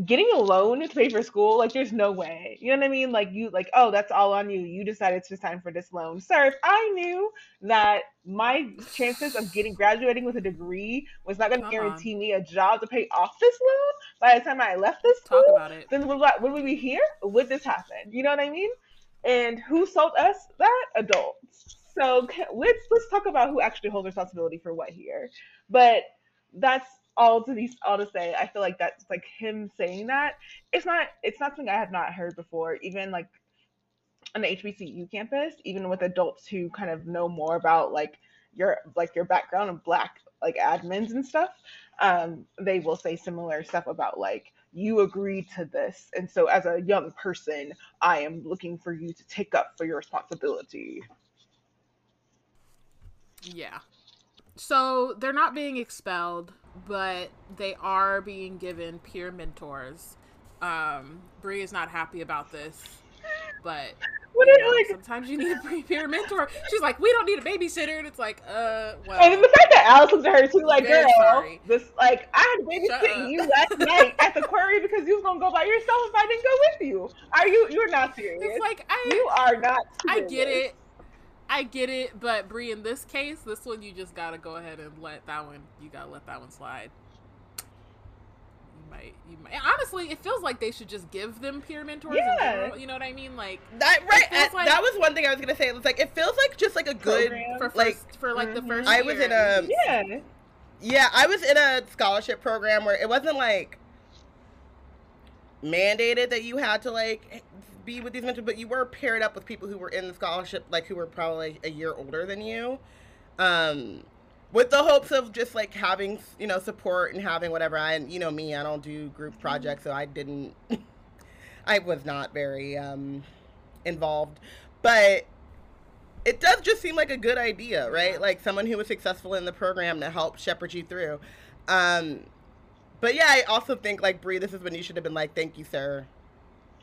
getting a loan to pay for school like there's no way. You know what i mean? Like you like oh that's all on you. You decided it's just time for this loan. Sir if i knew that my chances of getting graduating with a degree was not going to Come on. guarantee me a job to pay off this loan by the time i left this talk school about it. then would, would we be here? Would this happen? You know what i mean? And who sold us? That adults. So let's let's talk about who actually holds responsibility for what here. But that's all to these all to say i feel like that's like him saying that. It's not it's not something i have not heard before even like on the hbcu campus even with adults who kind of know more about like your like your background of black like admins and stuff um they will say similar stuff about like you agreed to this and so as a young person i am looking for you to take up for your responsibility. Yeah. So they're not being expelled but they are being given peer mentors um Bree is not happy about this but you know, like sometimes you need a peer mentor she's like we don't need a babysitter and it's like uh well And the fact that Alice looks at her too, like, girl, sorry. this, like, I had babysitting you last night at the quarry because you was gonna go by yourself if I didn't go with you. Are you? You're not serious. it's like i you are not. I get it. I get it, but Bree, in this case, this one you just gotta go ahead and let that one. You gotta let that one slide. You might, you might. Honestly, it feels like they should just give them peer mentors. Yeah. general, you know what I mean? Like that right. feels and like- that was one thing I was gonna say. It was like it feels like just like a good. For first, Like, for like the mhm. first. I was in a- Yeah. Yeah, I was in a scholarship program where it wasn't like mandated that you had to like be with these mentors, but you were paired up with people who were in the scholarship, like who were probably a year older than you, um, with the hopes of just like having you know support and having whatever. I you know me, I don't do group projects, so I didn't. I was not very um, involved, but it does just seem like a good idea, right? Yeah. Like someone who was successful in the program to help shepherd you through. Um, but yeah, I also think like Bree, this is when you should have been like, "Thank you, sir.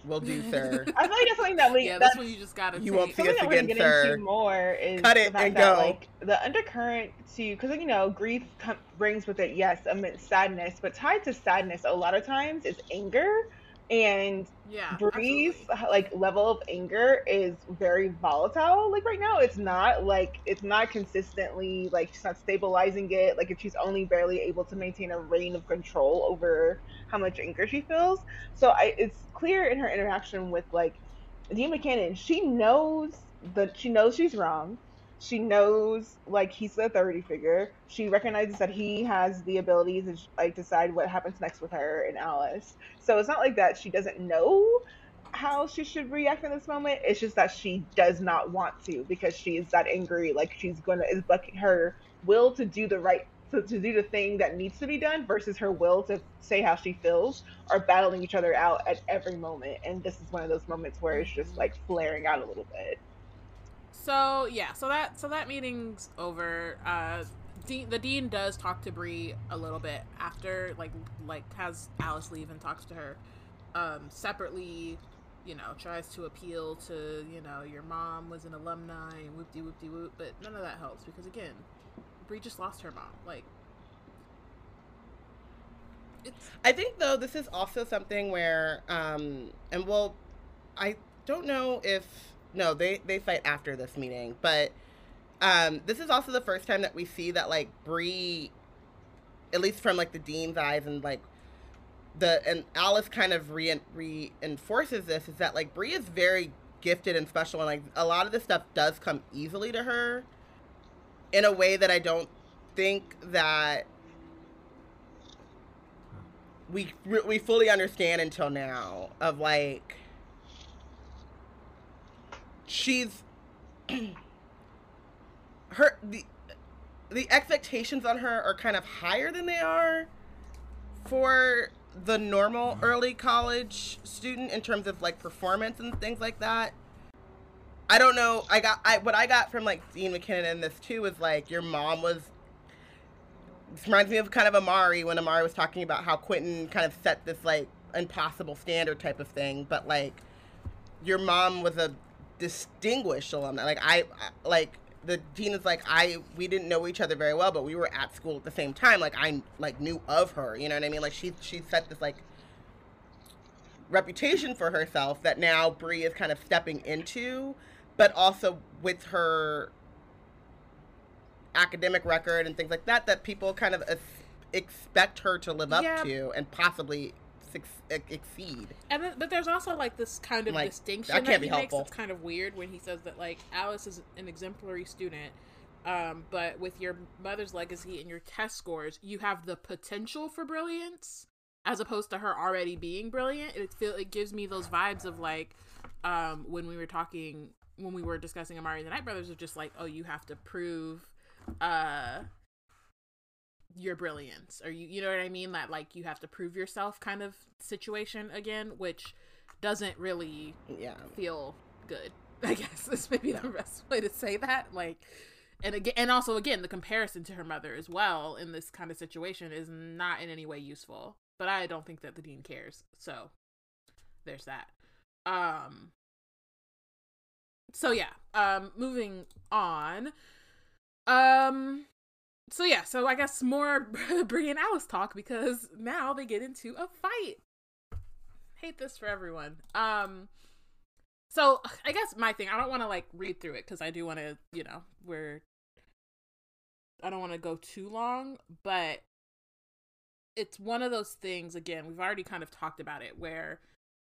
Will do, sir." I feel like that's something that we. Yeah, that's that's when you just gotta. You take, won't see something us that we're gonna again, get sir. into more is Cut it fact and that, go. like the undercurrent to because you know grief com- brings with it yes immense sadness, but tied to sadness a lot of times is anger, and Yeah. Bree's absolutely. like level of anger is very volatile. Like right now, it's not like it's not consistently like she's not stabilizing it. Like if she's only barely able to maintain a reign of control over how much anger she feels. So I, it's clear in her interaction with like Dean McCannon. She knows that she knows she's wrong. She knows like he's the authority figure. She recognizes that he has the ability to like decide what happens next with her and Alice. So it's not like that she doesn't know how she should react in this moment. It's just that she does not want to because she is that angry. Like she's gonna is bucking her will to do the right to, to do the thing that needs to be done versus her will to say how she feels are battling each other out at every moment. And this is one of those moments where it's just like flaring out a little bit. So yeah, so that so that meeting's over. Uh, Dean, the dean does talk to Bree a little bit after, like like has Alice leave and talks to her um, separately. You know, tries to appeal to you know your mom was an alumni and whoop de whoop de whoop, but none of that helps because again, Bree just lost her mom. Like, it's. I think though this is also something where, um, and well, I don't know if no, they they fight after this meeting, but um, this is also the first time that we see that like Bree, at least from like the dean's eyes and like the and Alice kind of re- reinforces this is that like Bree is very gifted and special and like a lot of this stuff does come easily to her in a way that I don't think that we we fully understand until now of like she's her the the expectations on her are kind of higher than they are for the normal early college student in terms of like performance and things like that. I don't know. I got I what I got from like Dean McKinnon in this too was like your mom was. This reminds me of kind of Amari when Amari was talking about how Quinton kind of set this like impossible standard type of thing, but like your mom was a distinguished alumni. Like I like the dean is like I we didn't know each other very well, but we were at school at the same time. Like I like knew of her. You know what I mean? Like she she set this like reputation for herself that now Bree is kind of stepping into, but also with her academic record and things like that that people kind of expect her to live up yeah. to and possibly exceed. And then, but there's also like this kind of like, distinction that, that he makes that's kind of weird when he says that like Alice is an exemplary student, um, but with your mother's legacy and your test scores, you have the potential for brilliance as opposed to her already being brilliant. It feel it gives me those vibes of like um, when we were talking when we were discussing Amari and the Night Brothers of just like oh you have to prove uh your brilliance. Or you you know what I mean? That like you have to prove yourself kind of situation again which doesn't really yeah. feel good I guess this may be the best way to say that. Like and again and also again the comparison to her mother as well in this kind of situation is not in any way useful but I don't think that the dean cares. So there's that. Um so yeah um moving on. Um so yeah, so I guess more Bree and Alice talk because now they get into a fight. Hate this for everyone. Um so I guess my thing, I don't want to like read through it cuz I do want to, you know, we're I don't want to go too long, but it's one of those things again, we've already kind of talked about it where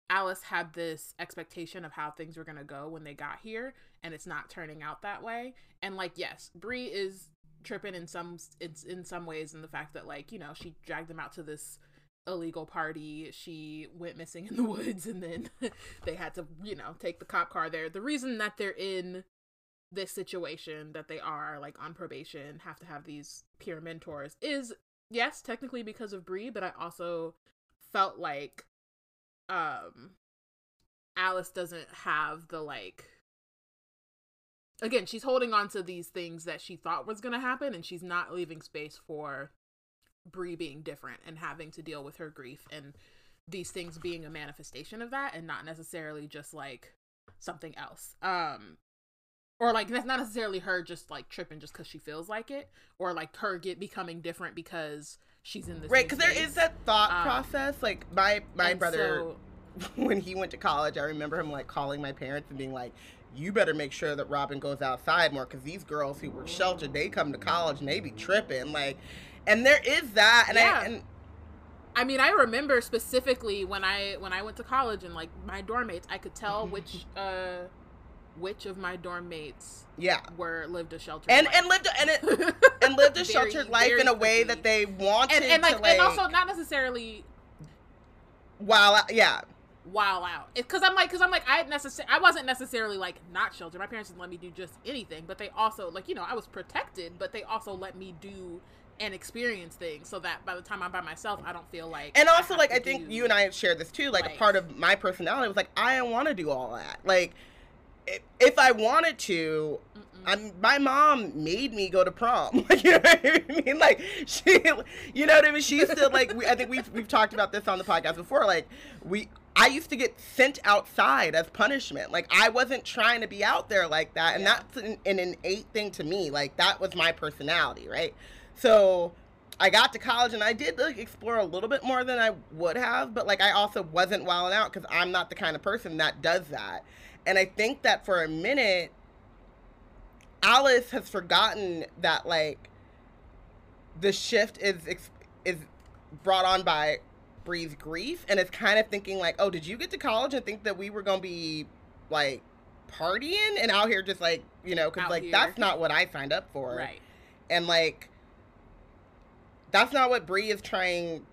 Alice had this expectation of how things were going to go when they got here and it's not turning out that way. And like yes, Bree is tripping in some it's in some ways in the fact that like you know she dragged them out to this illegal party. She went missing in the woods and then they had to you know take the cop car there. The reason that they're in this situation that they are like on probation have to have these peer mentors is yes technically because of Bree but I also felt like um Alice doesn't have the like again, she's holding on to these things that she thought was going to happen, and she's not leaving space for Bree being different and having to deal with her grief and these things being a manifestation of that, and not necessarily just like something else. Um, or like that's not necessarily her just like tripping just because she feels like it, or like her get becoming different because she's in this right. Because there is that thought um, process. Like my my brother. So, when he went to college, I remember him like calling my parents and being like, you better make sure that Robyn goes outside more because these girls who were sheltered, they come to college and they be tripping. Like, and there is that. And yeah. I, and, I mean, I remember specifically when I when I went to college and like my dorm mates, I could tell which uh which of my dorm mates yeah were lived a sheltered and life. and lived and it and lived a very, sheltered life in a way that they wanted and, and like, like, and also not necessarily while yeah while out. Because i'm like because i'm like i necessarily i wasn't necessarily like not sheltered. My parents didn't let me do just anything but they also like you know i was protected but they also let me do and experience things so that by the time i'm by myself i don't feel like and also I like i think you and i shared this too like, like- a part of my personality was like i don't want to do all that. Like if, if i wanted to I'm, my mom made me go to prom. Like, you know what I mean? Like she, you know what I mean? She used to like. We, I think we've we've talked about this on the podcast before. Like we, I used to get sent outside as punishment. Like I wasn't trying to be out there like that, and Yeah. that's an, an innate thing to me. Like that was my personality, right? So I got to college and I did like explore a little bit more than I would have, but like I also wasn't wilding out because I'm not the kind of person that does that. And I think that for a minute, Alice has forgotten that like the shift is is brought on by Bree's grief, and is kind of thinking like, oh, did you get to college and think that we were gonna be like partying and out here just like you know because like here. that's not what I signed up for, right. And like that's not what Bree is trying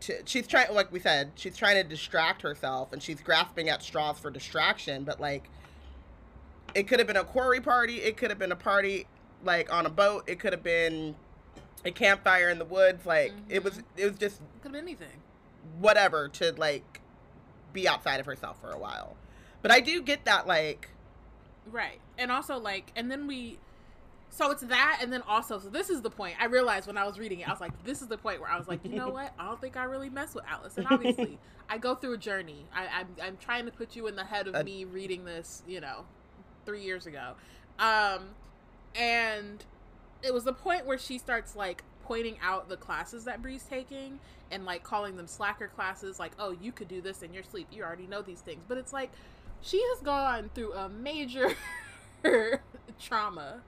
to she's trying like we said she's trying to distract herself and she's grasping at straws for distraction but like it could have been a quarry party it could have been a party like on a boat it could have been a campfire in the woods like mm-hmm. it was it was just could be anything. whatever to like be outside of herself for a while. But i do get that like Right. And also like and then we so it's that and then also so this is the point. I realized when I was reading it, I was like, this is the point where I was like, you know what? I don't think I really mess with Alice. And obviously I go through a journey. I, I'm I'm trying to put you in the head of me reading this, you know, three years ago. Um and it was the point where she starts like pointing out the classes that Bree's taking and like calling them slacker classes, like, oh, you could do this in your sleep. You already know these things. But it's like she has gone through a major trauma.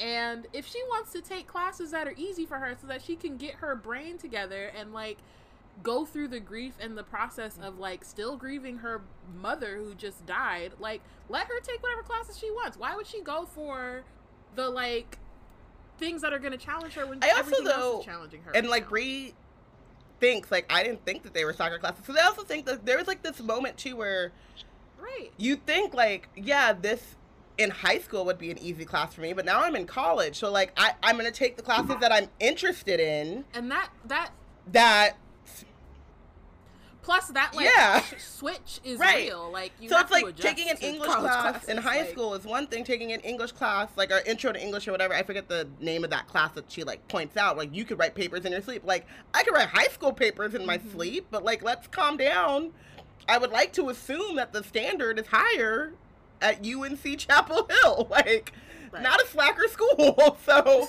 And if she wants to take classes that are easy for her so that she can get her brain together and like go through the grief and the process of like still grieving her mother who just died, like let her take whatever classes she wants. Why would she go for the like things that are going to challenge her when I also, everything else though- is challenging her? and right like now? Bree thinks like I didn't think that they were soccer classes. So they also think that there was like this moment too where right. you think like yeah this in high school would be an easy class for me, but now I'm in college, so like I I'm gonna take the classes that I'm interested in. And that that That plus that like Yeah. switch is Right. real. Like you so it's to like taking an English class in high like- school is one thing. Taking an English class, like our intro to English or whatever, I forget the name of that class that she like points out. Like you could write papers in your sleep. Like I could write high school papers in my Mhm. sleep, but like let's calm down. I would like to assume that the standard is higher at UNC Chapel Hill. Like Right. not a slacker school. So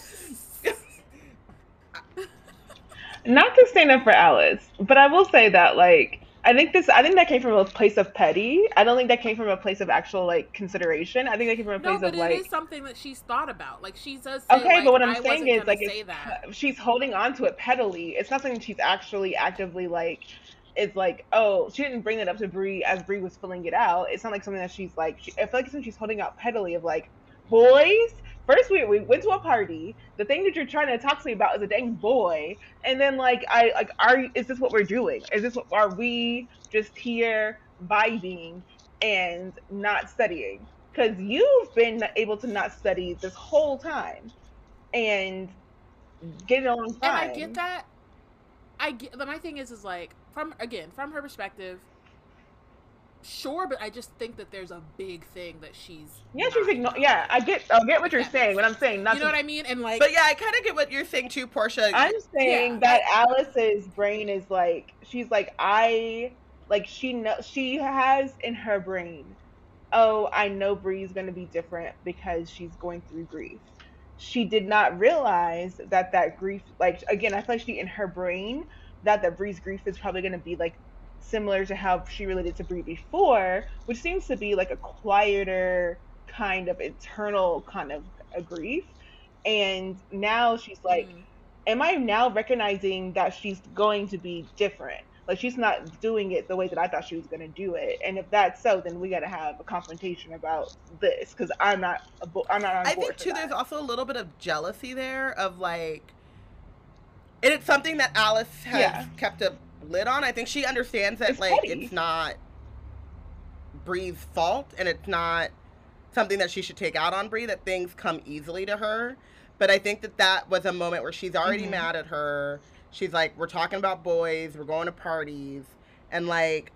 not to stand up for Alice, but I will say that like I think this I think that came from a place of petty. I don't think that came from a place of actual like consideration. I think that came from a No, place but of it like is something that she's thought about. Like she does. Say, Okay, like, but what I'm I saying is like say that. she's holding on to it pettily. It's not something she's actually actively like it's like, oh, she didn't bring that up to Bree as Bree was filling it out. It's not like something that she's like. She, I feel like it's something she's holding out pettily of like, boys. First, we, we went to a party. The thing that you're trying to talk to me about is a dang boy, and then like, I like, are is this what we're doing? Is this what are we just here vibing and not studying? Because you've been able to not study this whole time, and get it on And. I get that. I get. But my thing is, is like from again from her perspective. Sure, but I just think that there's a big thing that she's. Yeah, she's not igno- Yeah, I get. I get what you're That saying. What I'm saying, not You know to what I mean? And like, But yeah, I kind of get what you're saying too, Porshèa. I'm saying Yeah. that Alice's brain is like she's like I like she know she has in her brain, oh I know Bree's gonna be different because she's going through grief. She did not realize that that grief like again I feel like she in her brain that that Bree's grief is probably gonna be like similar to how she related to Bree before, which seems to be like a quieter kind of internal kind of a grief. And now she's like, mm, am I now recognizing that she's going to be different? Like she's not doing it the way that I thought she was going to do it. And if that's so, then we got to have a confrontation about this because I'm not. I'm not on I think too. that. There's also a little bit of jealousy there of like, and it's something that Alice has Yeah. kept a lid on. I think she understands that It's like petty. it's not Bree's fault and it's not something that she should take out on Bree. That things come easily to her, but I think that that was a moment where she's already Mhm. mad at her. She's like, "We're talking about boys. We're going to parties," and like,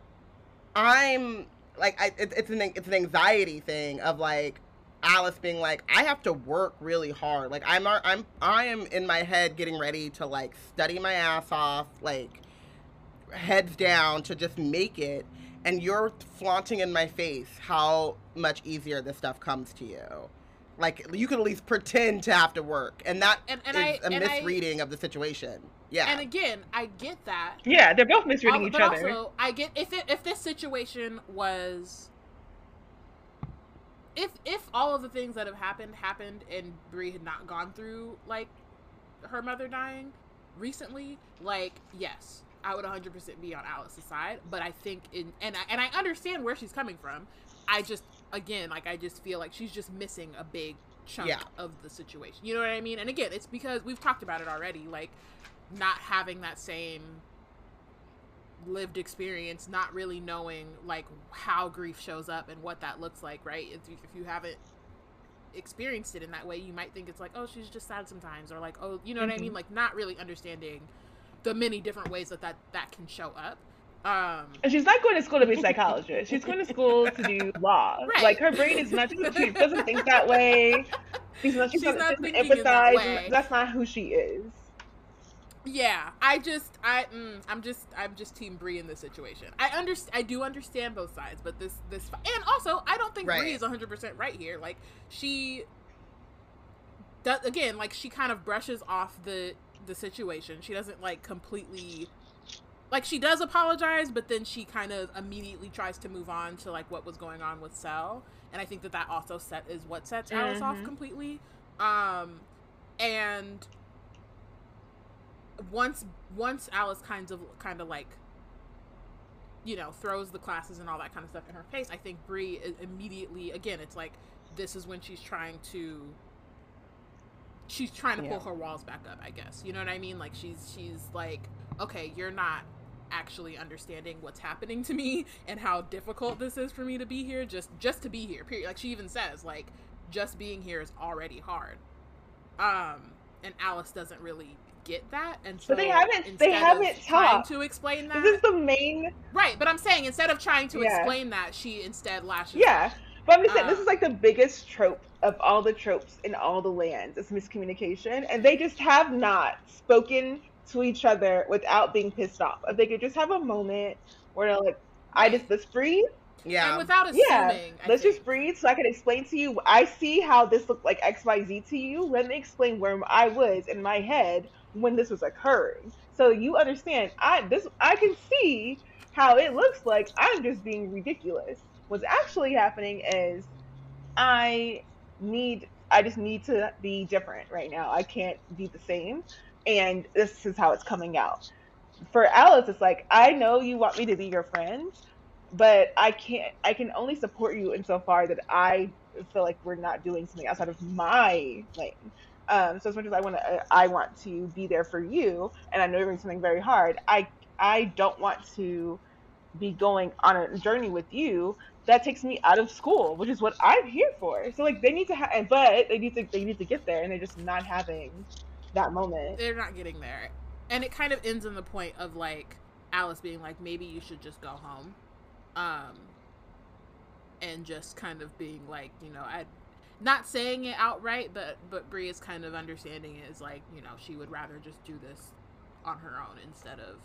I'm like, I it, it's an it's an anxiety thing of like Alice being like, I have to work really hard. Like I'm I'm I am in my head getting ready to like study my ass off, like heads down to just make it. And you're flaunting in my face how much easier this stuff comes to you. Like you can at least pretend to have to work, and that And- and is I- a and I- misreading of the situation. Yeah, And again, I get that. Yeah, they're both misreading Al- each but other. also, I get if it, if this situation was if if all of the things that have happened happened and Bree had not gone through like her mother dying recently, like yes, I would 100% be on Alice's side. But I think in and I, and I understand where she's coming from. I just again like I just feel like she's just missing a big chunk Yeah. of the situation. You know what I mean? And again, it's because we've talked about it already. Like not having that same lived experience, not really knowing like how grief shows up and what that looks like, right? If you, if you haven't experienced it in that way, you might think it's like, oh, she's just sad sometimes, or like, oh, you know what I mean? Mhm. Like not really understanding the many different ways that that, that can show up. Um, And she's not going to school to be a psychologist. She's going to school to do law. Right. Like her brain is not. She doesn't think that way. She's not. She's, She's not, not thinking in that way. That's not who she is. Yeah, I just I mm, I'm just I'm just team Bree in this situation. I understand I do understand both sides, but this this and also I don't think Right. Bree is 100% right here. Like she does again, like she kind of brushes off the the situation. She doesn't like completely like she does apologize, but then she kind of immediately tries to move on to like what was going on with Sel, and I think that that also set is what sets Alice off Mhm. completely. Um, and once once Alice kind of kind of like you know throws the classes and all that kind of stuff in her face, I think Bree immediately again it's like this is when she's trying to she's trying to pull her walls back up, I guess. You know what I mean? Like she's she's like, okay, you're not actually understanding what's happening to me and how difficult this is for me to be here just just to be here. Period. Like she even says like just being here is already hard. Um and Alice doesn't really get that and so But they haven't- they haven't trying talked. to explain that This is the main. right but i'm saying instead of trying to Yeah. explain that she instead lashes Yeah, but I'm just saying this is um, like the biggest trope of all the tropes in all the lands. It's miscommunication, and they just have not spoken to each other without being pissed off. If they could just have a moment where they're like, "I just let's breathe." yeah. and without assuming Yeah, let's just breathe so I can explain to you. I see how this looked like X, Y, Z to you. Let me explain where I was in my head when this was occurring, so you understand. I this I can see how it looks like I'm just being ridiculous. What's actually happening is I need. I just need to be different right now. I can't be the same, and this is how it's coming out. For Alice, it's like I know you want me to be your friend, but I can't. I can only support you insofar that I feel like we're not doing something outside of my lane. Um, so as much as I want to, I want to be there for you, and I know you're doing something very hard. I I don't want to be going on a journey with you that takes me out of school, which is what I'm here for. So like they need to have, but they need to they need to get there, and they're just not having that moment. they're not getting there and it kind of ends in the point of like alice being like maybe you should just go home um and just kind of being like you know i not saying it outright but but Bree is kind of understanding it is like you know she would rather just do this on her own instead of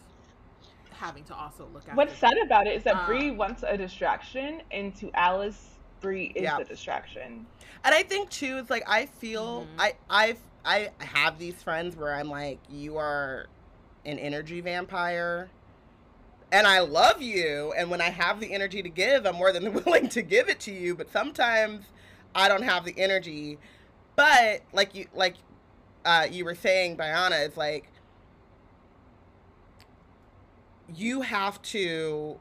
having to also look at. What's sad about it is that Uh, Bree wants a distraction, and to Alice, Bree is Yeah. the distraction. And I think too, it's like I feel Mhm. I I've I have these friends where I'm like, you are an energy vampire. And I love you, and when I have the energy to give, I'm more than willing to give it to you. But sometimes I don't have the energy. But like you like uh, you were saying, Bayana, it's like you have to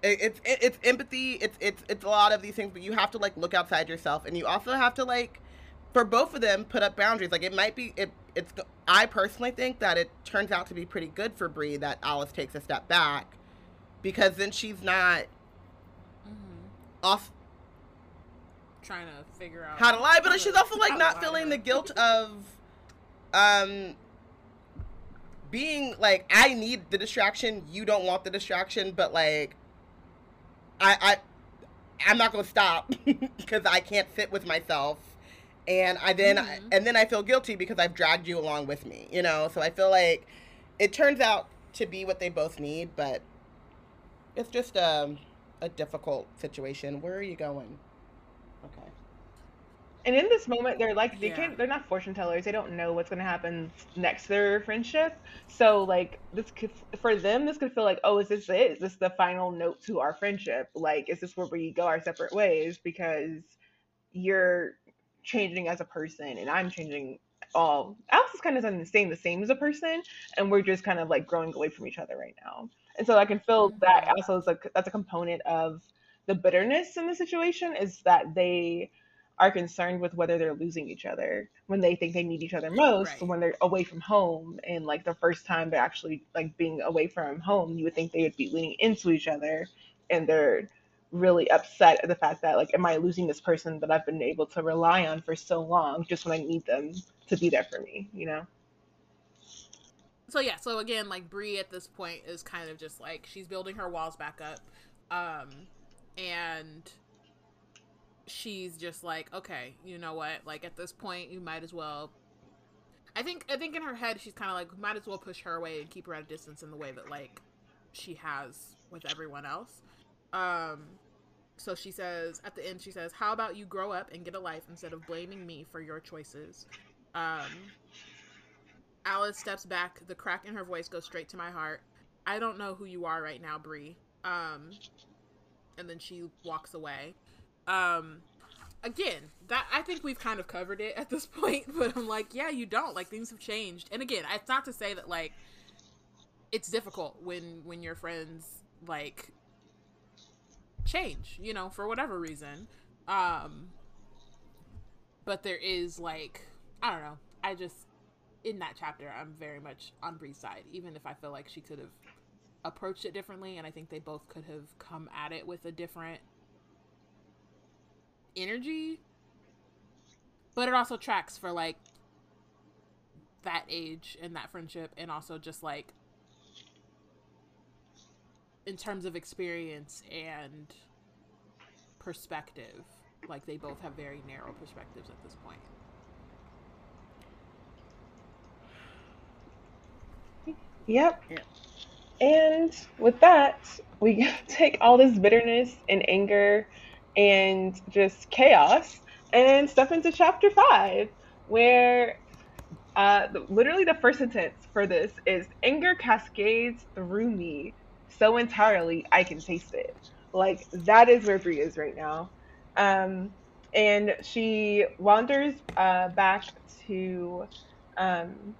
it's it, it's empathy it's it's it's a lot of these things but you have to like look outside yourself and you also have to like for both of them put up boundaries like it might be it it's i personally think that it turns out to be pretty good for Bree that alice takes a step back because then she's not. Off Trying to figure out how to lie, but she's also like not feeling the guilt of um being like I need the distraction, you don't want the distraction, but like I I I'm not gonna stop because I can't sit with myself, and I then Mhm. and then I feel guilty because I've dragged you along with me, you know. So I feel like it turns out to be what they both need, but it's just um, a difficult situation. Where are you going? Okay. And in this moment, they're like they Yeah. can't. They're not fortune tellers. They don't know what's going to happen next to their friendship. So like this could for them, this could feel like, oh, is this it? Is this the final note to our friendship? Like, is this where we go our separate ways because you're changing as a person and I'm changing. All Alex is kind of staying the same as a person, and we're just kind of like growing away from each other right now. And so I can feel that also is like that's a component of the bitterness in the situation is that they are concerned with whether they're losing each other when they think they need each other most. Right. when they're away from home and like the first time they're actually like being away from home you would think they would be leaning into each other and they're really upset at the fact that like am i losing this person that i've been able to rely on for so long just when i need them to be there for me you know so yeah so again like Bree at this point is kind of just like she's building her walls back up um and she's just like okay you know what? Like at this point you might as well i think i think in her head she's kind of like might as well push her away and keep her at a distance in the way that like she has with everyone else. Um so she says at the end she says how about you grow up and get a life instead of blaming me for your choices? Um Alice steps back. The crack in her voice goes straight to my heart. I don't know who you are right now, Bree. Um, and then she walks away. Um, again, that I think we've kind of covered it at this point, but I'm like, yeah, you don't. Like things have changed. And again, it's not to say that like it's difficult when when your friends like change, you know, for whatever reason. Um, but there is like I don't know. I just in that chapter, I'm very much on Bree's side, even if I feel like she could have approached it differently, and I think they both could have come at it with a different energy. But it also tracks for like that age and that friendship, and also just like in terms of experience and perspective. Like they both have very narrow perspectives at this point. Yep. Yeah. And with that, we take all this bitterness and anger and just chaos and step into chapter five, where uh, literally the first sentence for this is anger cascades through me so entirely I can taste it. Like that is where Bree is right now. Um, and she wanders uh, back to um,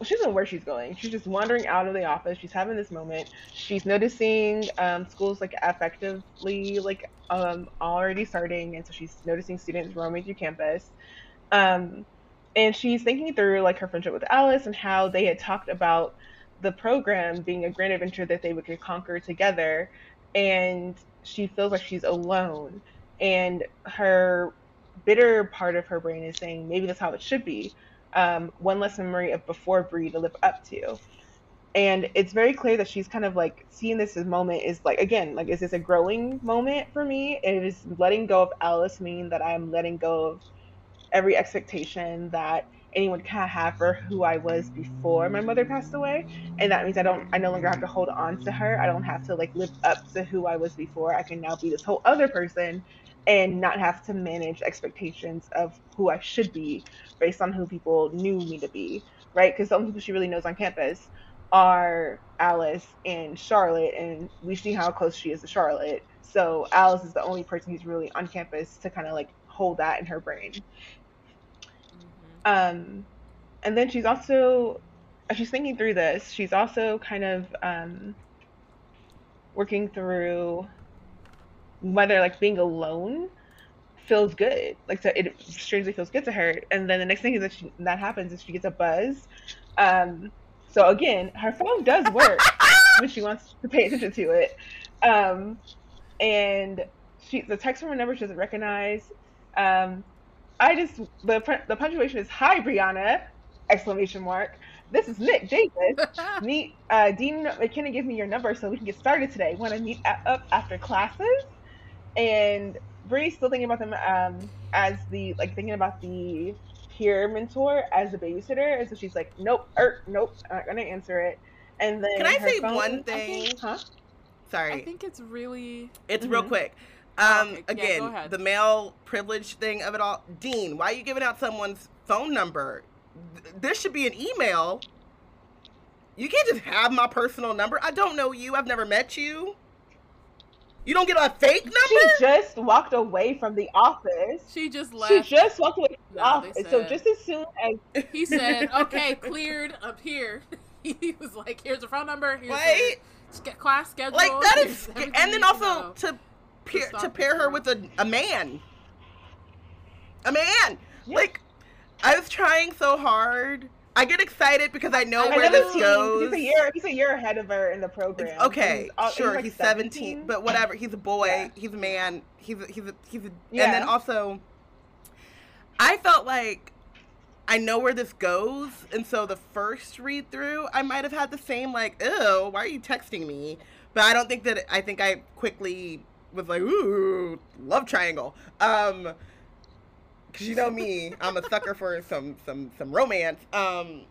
well, she doesn't know where she's going. She's just wandering out of the office. She's having this moment. She's noticing um, schools like effectively like um, already starting, and so she's noticing students roaming through campus. Um, and she's thinking through like her friendship with Alice and how they had talked about the program being a grand adventure that they would conquer together. And she feels like she's alone, and her bitter part of her brain is saying maybe that's how it should be um, one less memory of before Bree to live up to. And it's very clear that she's kind of like seeing this as moment is like again like is this a growing moment for me? It is letting go of Alice mean that I'm letting go of every expectation that anyone can have for who I was before my mother passed away, and that means I don't I no longer have to hold on to her. I don't have to like live up to who I was before. I can now be this whole other person and not have to manage expectations of who I should be based on who people knew me to be, right? Because the only people she really knows on campus are Alice and Charlotte, and we see how close she is to Charlotte. So Alice is the only person who's really on campus to kind of like hold that in her brain. Mm-hmm. Um, and then she's also, as she's thinking through this, she's also kind of um, working through whether like being alone feels good. Like so it strangely feels good to her. And then the next thing is that she, that happens is she gets a buzz. Um, so again, her phone does work. when she wants to pay attention to it. Um, and she the text from her number she doesn't recognize. Um, I just the the punctuation is "Hi Brianna!" exclamation mark. This is Nick Davis. meet uh, Dean McKinnon. Give me your number so we can get started today. Want to meet up after classes? And Bree's still thinking about them um, as the like thinking about the peer mentor as the babysitter, and so she's like, "Nope, er, nope, I'm not gonna answer it." And then Can I say phone, one thing? Think, huh? Sorry. I think it's really. It's Mhm. real quick. Oh, Um, okay. Again, go ahead. the male privilege thing of it all. Dean, why are you giving out someone's phone number? Th- This should be an email. You can't just have my personal number. I don't know you. I've never met you. You don't get a fake number? She just walked away from the office. She just left. She just walked away from the No, they office. So just as soon as He said, "Okay, cleared up here." he was like, "Here's your phone number. Here's Right? your sch- class schedule." Like that here's is, everything and then also to pair, to pair her with a, a man, a man. Yeah. Like I was trying so hard. I get excited because I know I where know this goes. he's a year he's a year ahead of her in the program. Okay, He's, uh, sure, like he's 17, but whatever. He's a boy. Yeah. He's a man. He's a, he's a, he's a, and then also, I felt like I know where this goes, and so the first read through, I might have had the same like, ew, why are you texting me? But I don't think that. I think I quickly was like, ooh, love triangle. Um, cause you know me, I'm a sucker for some some some romance. Um,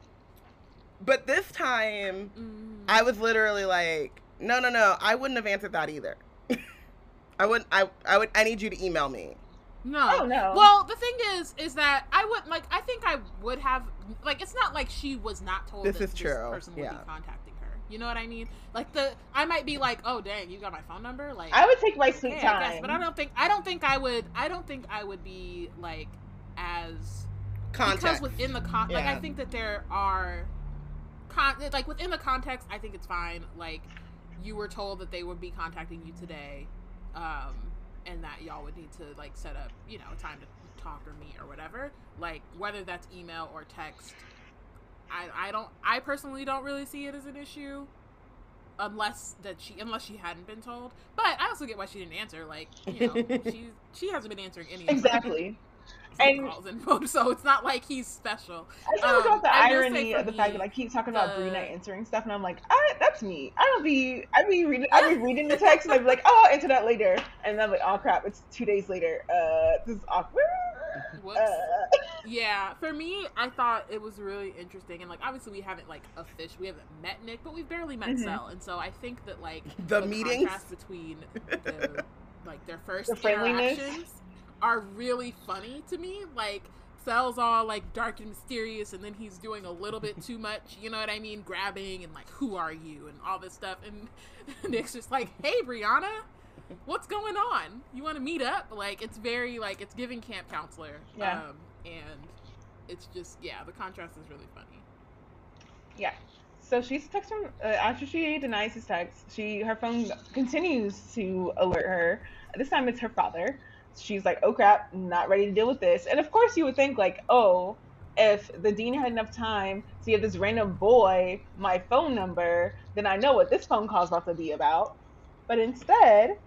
but this time. Mm. I was literally like, no, no, no. I wouldn't have answered that either. I wouldn't. I. I would. I need you to email me. No. Oh, no. Well, the thing is, is that I would like. I think I would have like. It's not like she was not told This that is this true, person would yeah. be contacting her. You know what I mean? Like the, I might be like, oh dang, you got my phone number. Like, I would take my sweet okay, I time. guess, but I don't think. I don't think I would. I don't think I would be like as because within the con like I think that there are con like within the context I think it's fine like you were told that they would be contacting you today um and that y'all would need to like set up you know time to talk or meet or whatever like whether that's email or text I I don't I personally don't really see it as an issue unless that she unless she hadn't been told but I also get why she didn't answer like you know she she hasn't been answering any exactly. Phone And- calls and photos, so it's not like he's special. I just um, about the I irony of the fact that I keep talking about the- Bree not answering stuff, and I'm like, I, that's me. I don't be, I be reading, I be reading the text, and I'd be like, oh, I'll answer that later, and then I'm like, oh crap, it's two days later. Uh, this is awkward. Uh, Yeah, for me, I thought it was really interesting, and like obviously we haven't like officially we haven't met Nick, but we've barely met Mhm. Sel, and so I think that like The meetings? contrast between the, like their first The friendliness? interactions are really funny to me. Like Sel's all like dark and mysterious, and then he's doing a little bit too much. You know what I mean? Grabbing and like, who are you, and all this stuff. And Nick's just like, hey, Brianna, what's going on? You want to meet up? Like, it's very like it's giving camp counselor. Yeah. Um, and it's just yeah, the contrast is really funny. yeah. So she's texting uh, after she denies his text. She her phone continues to alert her. This time it's her father. She's like, "Oh crap, not ready to deal with this." And of course, you would think like, "Oh, if the dean had enough time to give this random boy my phone number, then I know what this phone call's about to be about." But instead,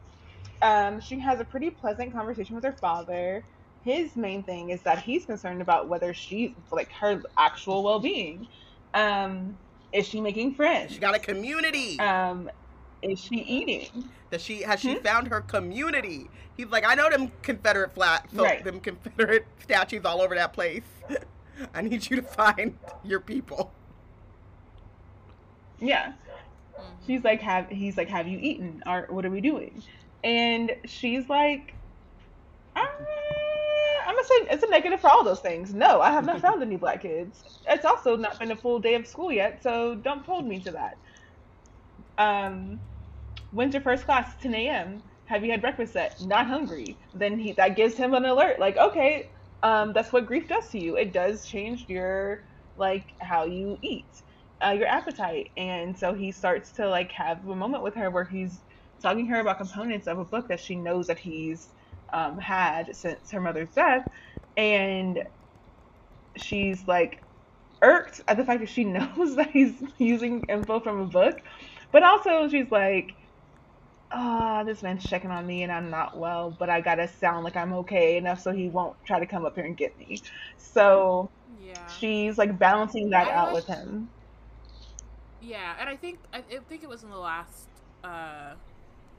um, she has a pretty pleasant conversation with her father. His main thing is that he's concerned about whether she's like her actual well-being. Um, is she making friends? She got a community. Um, is she eating? that she has she Hmm? found her community. He's like, I know them Confederate flat, so Right. them Confederate statues all over that place. I need you to find your people. Yeah. Mhm. She's like, have he's like, have you eaten? Or what are we doing? And she's like, uh, I'm gonna say it's a negative for all those things. No, I have not found any black kids. It's also not been a full day of school yet, so don't hold me to that. Um, when's your first class? 10 a.m. Have you had breakfast yet? Not hungry. Then he that gives him an alert. Like, okay, um, that's what grief does to you. It does change your like how you eat, uh, your appetite, and so he starts to like have a moment with her where he's talking to her about components of a book that she knows that he's um, had since her mother's death, and she's like irked at the fact that she knows that he's using info from a book, But also, she's like, ah, oh, this man's checking on me and I'm not well, but I gotta sound like I'm okay enough so he won't try to come up here and get me. So yeah. she's like balancing that I out with him. Yeah, and I think I think it was in the last uh,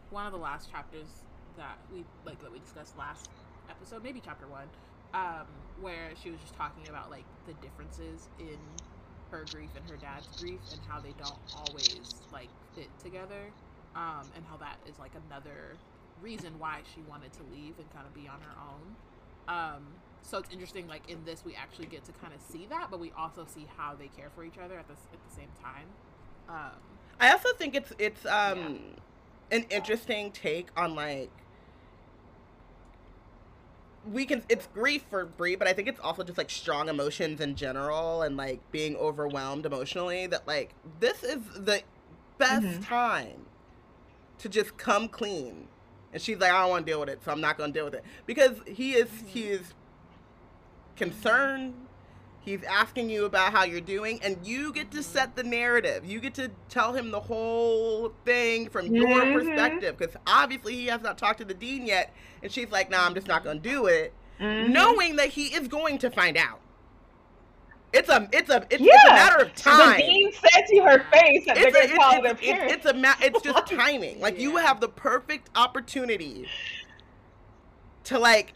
one of the last chapters that we like that we discussed last episode, maybe chapter one, um, where she was just talking about like the differences in her grief and her dad's grief and how they don't always like fit together um, and how that is like another reason why she wanted to leave and kind of be on her own. Um, so it's interesting, like in this, we actually get to kind of see that, but we also see how they care for each other at the at the same time. Um, I also think it's it's um, yeah. an interesting take on like we can it's grief for Bree, but I think it's also just like strong emotions in general and like being overwhelmed emotionally that like this is the best mm-hmm. time to just come clean. And she's like, I don't want to deal with it, so I'm not going to deal with it because he is mm-hmm. he is concerned. He's asking you about how you're doing, and you get to set the narrative. You get to tell him the whole thing from your mm-hmm. perspective, because obviously he has not talked to the dean yet. And she's like, "Nah, I'm just not going to do it," mm-hmm. knowing that he is going to find out. It's a it's a it's, yeah. it's, a matter of time. The dean said to her face that it's they're gonna call their parents. It's, it's a ma- it's just timing. Like yeah. you have the perfect opportunity to like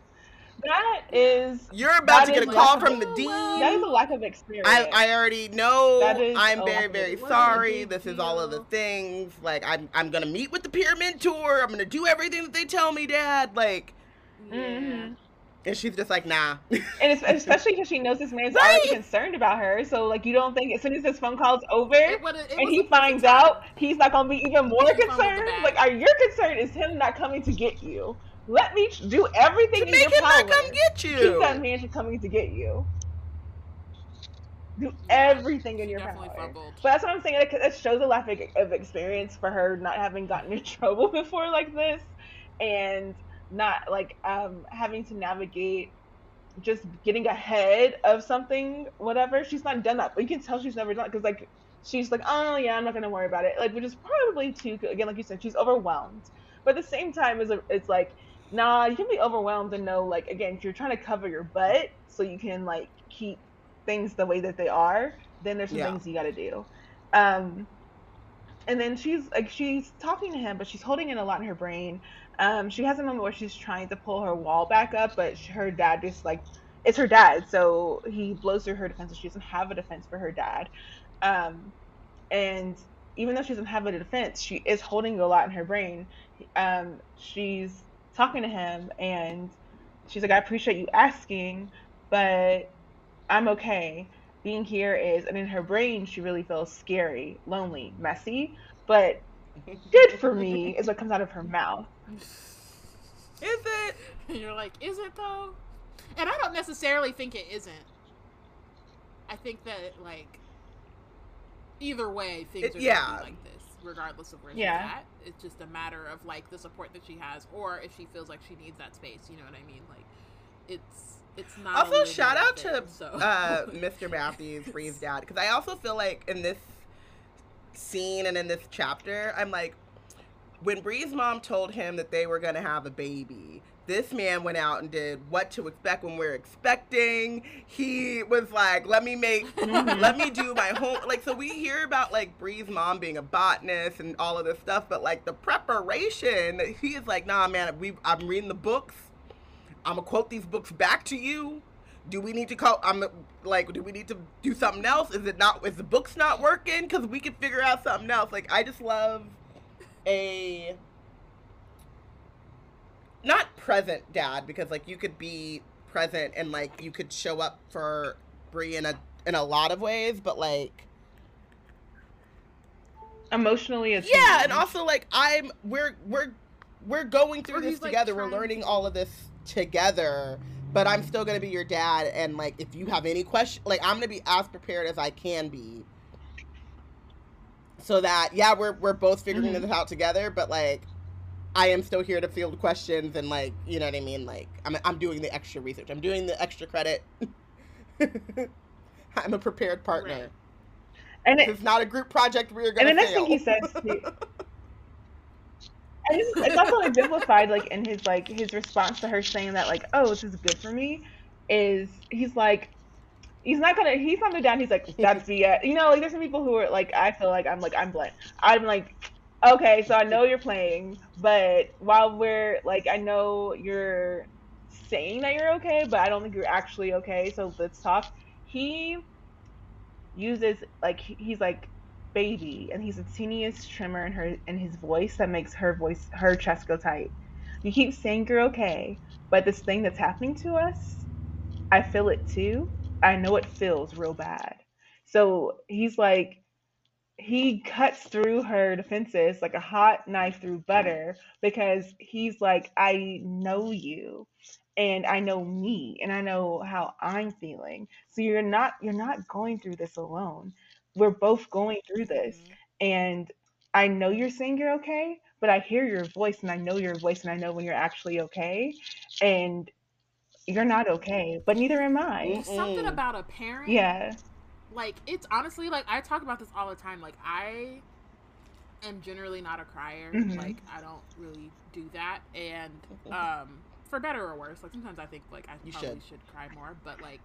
that is you're about to get a call from the dean. That is a lack of experience. I, I already know. I'm very very sorry. This is all of the things. Like I'm I'm gonna meet with the peer mentor. I'm gonna do everything that they tell me, Dad. Like. Mm-hmm. And she's just like, nah. and especially because she knows this man's right? already concerned about her. So, like, you don't think as soon as this phone call's over it, it and he finds out, he's not going to be even more concerned? Like, are your concern is him not coming to get you? Let me do everything to in your power. not come get you. Keep that man from coming to get you. Do everything in your power. Fumbled. But that's what I'm saying. It shows a lack of experience for her not having gotten in trouble before like this, and not like um, having to navigate just getting ahead of something, whatever. She's not done that, but you can tell she's never done because like she's like, oh yeah, I'm not gonna worry about it. Like, which is probably too again, like you said, she's overwhelmed. But at the same time, is it's like, nah, you can be overwhelmed and know like again, you're trying to cover your butt so you can like keep things the way that they are. Then there's some yeah. things you got to do. Um, and then she's like she's talking to him, but she's holding in a lot in her brain. Um, she has a moment where she's trying to pull her wall back up, but her dad just like it's her dad, so he blows through her defense. So she doesn't have a defense for her dad, um, and even though she doesn't have a defense, she is holding a lot in her brain. Um, she's talking to him, and she's like, "I appreciate you asking, but I'm okay." Being here is, and in her brain, she really feels scary, lonely, messy, but good for me is what comes out of her mouth. Is it? And you're like, is it though? And I don't necessarily think it isn't. I think that like either way, things it, are yeah. like this, regardless of where yeah. she's at. It's just a matter of like the support that she has, or if she feels like she needs that space. You know what I mean? Like, it's it's not. Also, shout out thing, to so. uh, Mr. Matthews, Bree's dad, because I also feel like in this scene and in this chapter, I'm like, when Bree's mom told him that they were gonna have a baby, this man went out and did what to expect when we're expecting. He was like, "Let me make, mm-hmm. let me do my home." Like, so we hear about like Bree's mom being a botanist and all of this stuff, but like the preparation, he is like, "Nah, man, we I'm reading the books. I'm gonna quote these books back to you." Do we need to call i'm like do we need to do something else is it not is the books not working because we can figure out something else like i just love a not present dad because like you could be present and like you could show up for Bree in a in a lot of ways, but like emotionally as yeah, and also like I'm we're we're we're going through this together. Like, we're learning all of this together. But I'm still gonna be your dad, and like if you have any question, like I'm gonna be as prepared as I can be so that yeah we're we're both figuring mm-hmm. this out together but like i am still here to field questions and like you know what i mean like i'm, I'm doing the extra research i'm doing the extra credit i'm a prepared partner right. And it, it's not a group project where you're gonna. And the next fail. thing he says, to, and it's, it's also exemplified like in his like his response to her saying that like, oh, this is good for me, is he's like, he's not gonna he's not down. He's like, that's the you know like there's some people who are like I feel like I'm like I'm blunt. I'm like okay, so I know you're playing, but while we're like, I know you're saying that you're okay, but I don't think you're actually okay. So let's talk. He uses like he's like baby, and he's the teeniest tremor in her in his voice that makes her voice her chest go tight. You keep saying you're okay, but this thing that's happening to us, I feel it too. I know it feels real bad. So he's like, he cuts through her defenses like a hot knife through butter because he's like, I know you and I know me and I know how I'm feeling. So you're not you're not going through this alone. We're both going through this. Mm-hmm. And I know you're saying you're okay, but I hear your voice and I know your voice and I know when you're actually okay. And you're not okay, but neither am I. Something about a parent. Yeah like it's honestly like I talk about this all the time. Like I am generally not a crier. Mm-hmm. Like I don't really do that, and um, for better or worse, like sometimes I think like I you probably should. should cry more, but like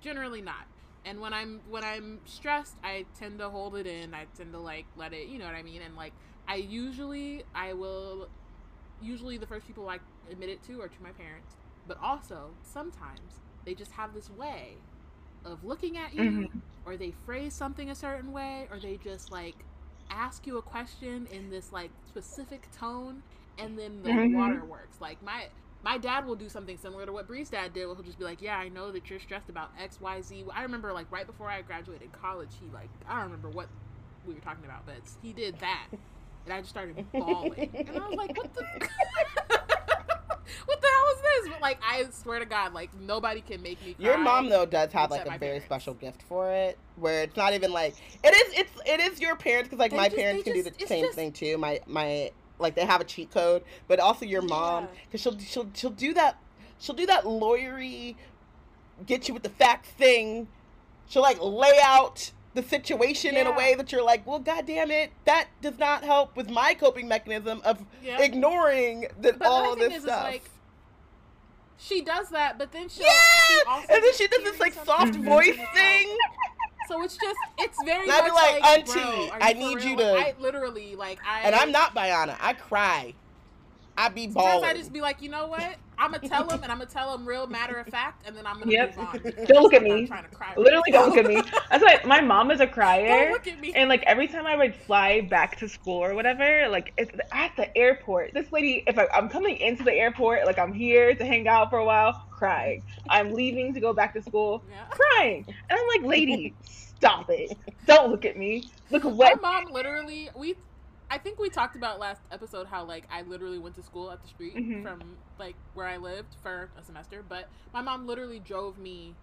generally not. And when I'm when I'm stressed, I tend to hold it in. I tend to like let it, you know what I mean? And like I usually I will usually the first people I admit it to are to my parents, but also sometimes they just have this way of looking at you mm-hmm. or they phrase something a certain way or they just like ask you a question in this like specific tone and then the mm-hmm. water works like my my dad will do something similar to what Bree's dad did. He'll just be like, "Yeah, I know that you're stressed about X, Y, Z." I remember like right before I graduated college, he like I don't remember what we were talking about, but he did that, and I just started bawling, and I was like, "What the." what the hell is this? But like, I swear to God, like nobody can make me. Cry Your mom though does have like a very parents. special gift for it, where it's not even like it is. It's it is your parents because like they my just, parents can just, do the same just... thing too. My my like they have a cheat code, but also your mom because she'll she'll she'll do that. She'll do that lawyery, get you with the facts thing. She'll like lay out the situation yeah. in a way that you're like, well, god damn it, that does not help with my coping mechanism of ignoring the, all this is, stuff. Is like, she does that, but then she yeah, she and then she does this like soft voice thing. So it's just it's very. And I'd be like, like Auntie, I need you to. I literally like I. And I'm not Bayana. I cry. I be balling. I just be like, you know what? I'm gonna tell him, and I'm gonna tell him real matter of fact, and then I'm gonna yep. move on. Don't look at me. Literally, don't look at me. That's why my mom is a crier. Don't look at me. And like every time I would fly back to school or whatever, like it's at the airport. This lady, if I, I'm coming into the airport, like I'm here to hang out for a while, crying. I'm leaving to go back to school, yeah. crying, and I'm like, lady. Stop it! Don't look at me. Look what my mom literally. We I think we talked about last episode how like I literally went to school at the street mm-hmm. from like where I lived for a semester, but my mom literally drove me.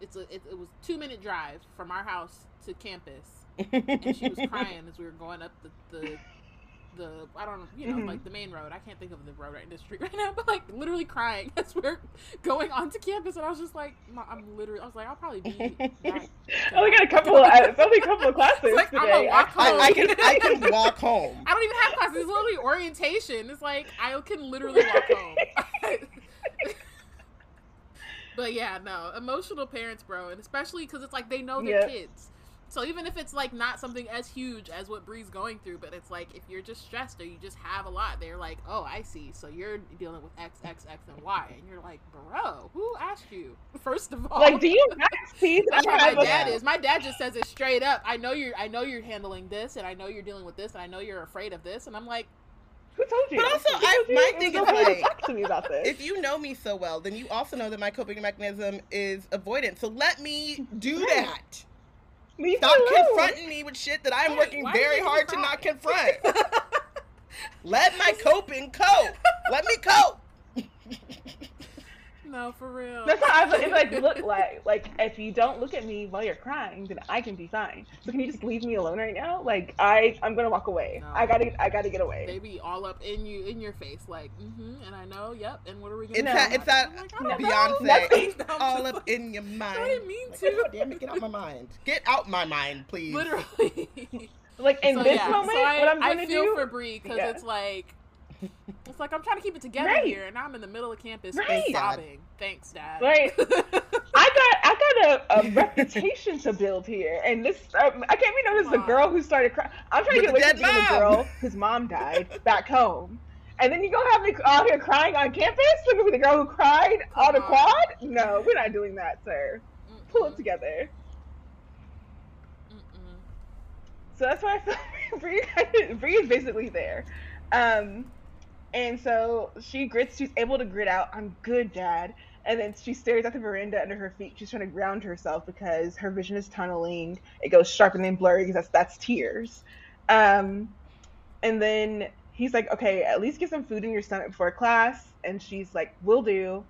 It's a it, it was two minute drive from our house to campus, and she was crying as we were going up the, the the I don't know, you know, mm-hmm. like the main road. I can't think of the road right in the street right now, but like literally crying as we're going onto campus, and I was just like, I'm literally, I was like, I'll probably be. I only got a couple. Of, it's only a couple of classes like, today. I, I, can I can walk home. I don't even have classes. It's literally orientation. It's like I can literally walk home. but yeah, no, emotional parents, bro, and especially because it's like they know their yep. kids. So even if it's like not something as huge as what Bree's going through, but it's like if you're just stressed or you just have a lot, they're like, "Oh, I see. So you're dealing with X, X, X, and Y," and you're like, "Bro, who asked you?" First of all, like, do you not see? That's how my dad is. My dad just says it straight up. I know you're. I know you're handling this, and I know you're dealing with this, and I know you're afraid of this, and I'm like. Who told you? But also, I, my thing is like, talk to me about this. if you know me so well, then you also know that my coping mechanism is avoidance. So let me do that. Leave Stop confronting me with shit that I'm hey, working very hard to not confront. Let my coping cope. Let me cope. no, No, for real. That's how I it like look like. Like if you don't look at me while you're crying, then I can be fine. So can you just leave me alone right now? Like I, I'm gonna walk away. No. I gotta, I gotta get away. They be all up in you, in your face, like, mm-hmm, and I know, yep. And what are we gonna It's do? that, it's that I'm like, I don't know. Beyonce. All up in your mind. I didn't mean Like, to. God damn it, get out my mind. Get out my mind, please. Literally. Like in So, this yeah, moment, so I, what I'm gonna feel do. for Bree because Yeah. it's like, it's like I'm trying to keep it together Right. here, and I'm in the middle of campus Right. sobbing. Thanks, Dad. Right. I got I got a, a reputation to build here, and this um, I can't be known as the girl who started crying. I'm trying to get the away from being the girl whose mom died back home, and then you gonna have me out here crying on campus? Looking for the girl who cried on the quad? No, we're not doing that, sir. Pull it together. Mm-mm. So that's why I feel like Bree, Bree is basically there. Um, and so she grits, she's able to grit out, I'm good, dad. And then she stares at the veranda under her feet. She's trying to ground herself because her vision is tunneling. It goes sharp and then blurry because that's, that's tears. Um, and then he's like, okay, at least get some food in your stomach before class. And she's like, will do.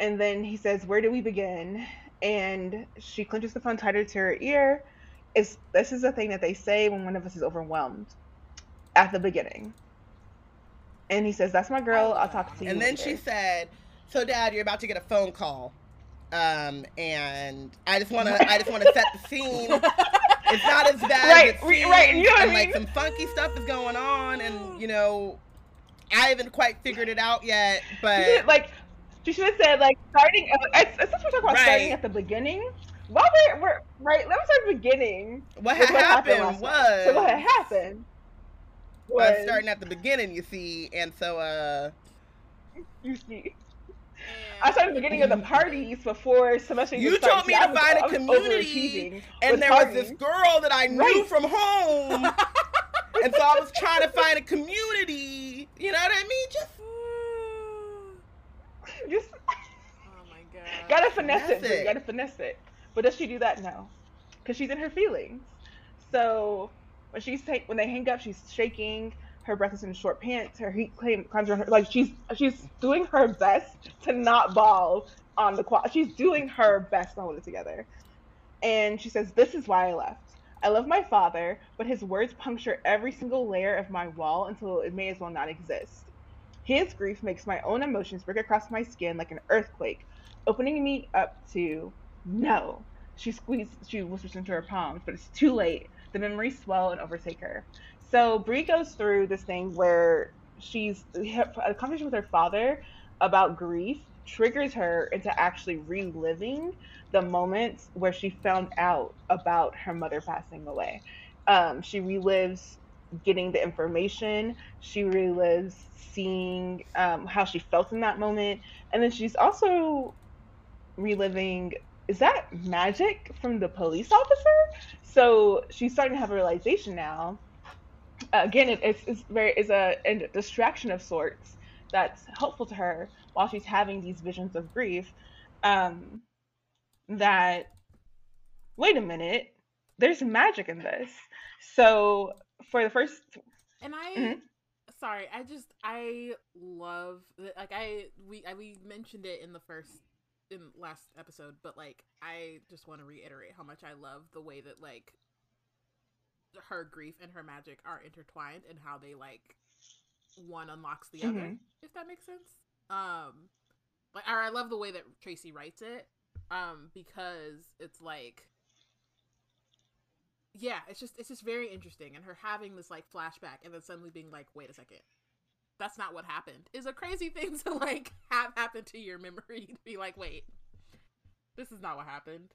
And then he says, where do we begin? And she clenches the phone tighter to her ear is this is the thing that they say when one of us is overwhelmed at the beginning. And he says, "That's my girl. I'll talk to you." And then later." she said, "So, Dad, you're about to get a phone call, um, and I just want to, I just want to set the scene. It's not as bad Right, as it seems, right, you know what I and like some funky stuff is going on, and you know, I haven't quite figured it out yet, but like she should have said like starting. uh, Since we're talking about starting at the beginning, while we're, we're right, let me start at the beginning. what had happened last was so what had happened was was starting at the beginning, you see, and so uh, you see. I started the beginning of the parties before semester. You started. told me to find a community, and there was this girl that I knew Right. from home, and so I was trying to find a community. You know what I mean? Just Just oh my god. Gotta finesse it. Finesse it. Gotta finesse it. But does she do that? No, because she's in her feelings. So when she's take when they hang up, she's shaking. Her breath is in short pants. Her heat claim comes on her. Like she's she's doing her best to not ball on the quad. She's doing her best to hold it together. And she says, "This is why I left. I love my father, but his words puncture every single layer of my wall until it may as well not exist. His grief makes my own emotions break across my skin like an earthquake, opening me up to no. She squeezed, she whispers into her palms, but it's too late. The memories swell and overtake her. So Bree goes through this thing where she's a conversation with her father about grief triggers her into actually reliving the moments where she found out about her mother passing away. Um, she relives getting the information. She relives seeing um, how she felt in that moment, and then she's also reliving is that magic from the police officer? So she's starting to have a realization now. Again, it, it's, it's very is a, a distraction of sorts that's helpful to her while she's having these visions of grief. Um, that wait a minute, there's magic in this. So for the first, And I, Mhm. sorry, I just I love like I we I, we mentioned it in the first in last episode, but like I just want to reiterate how much I love the way that like her grief and her magic are intertwined and how they like one unlocks the other, Mhm. if that makes sense. Um, like or I love the way that Tracy writes it, um, because it's like yeah, it's just it's just very interesting, and her having this like flashback, and then suddenly being like, "Wait a second, that's not what happened," is a crazy thing to like have happen to your memory. To be like, "Wait, this is not what happened."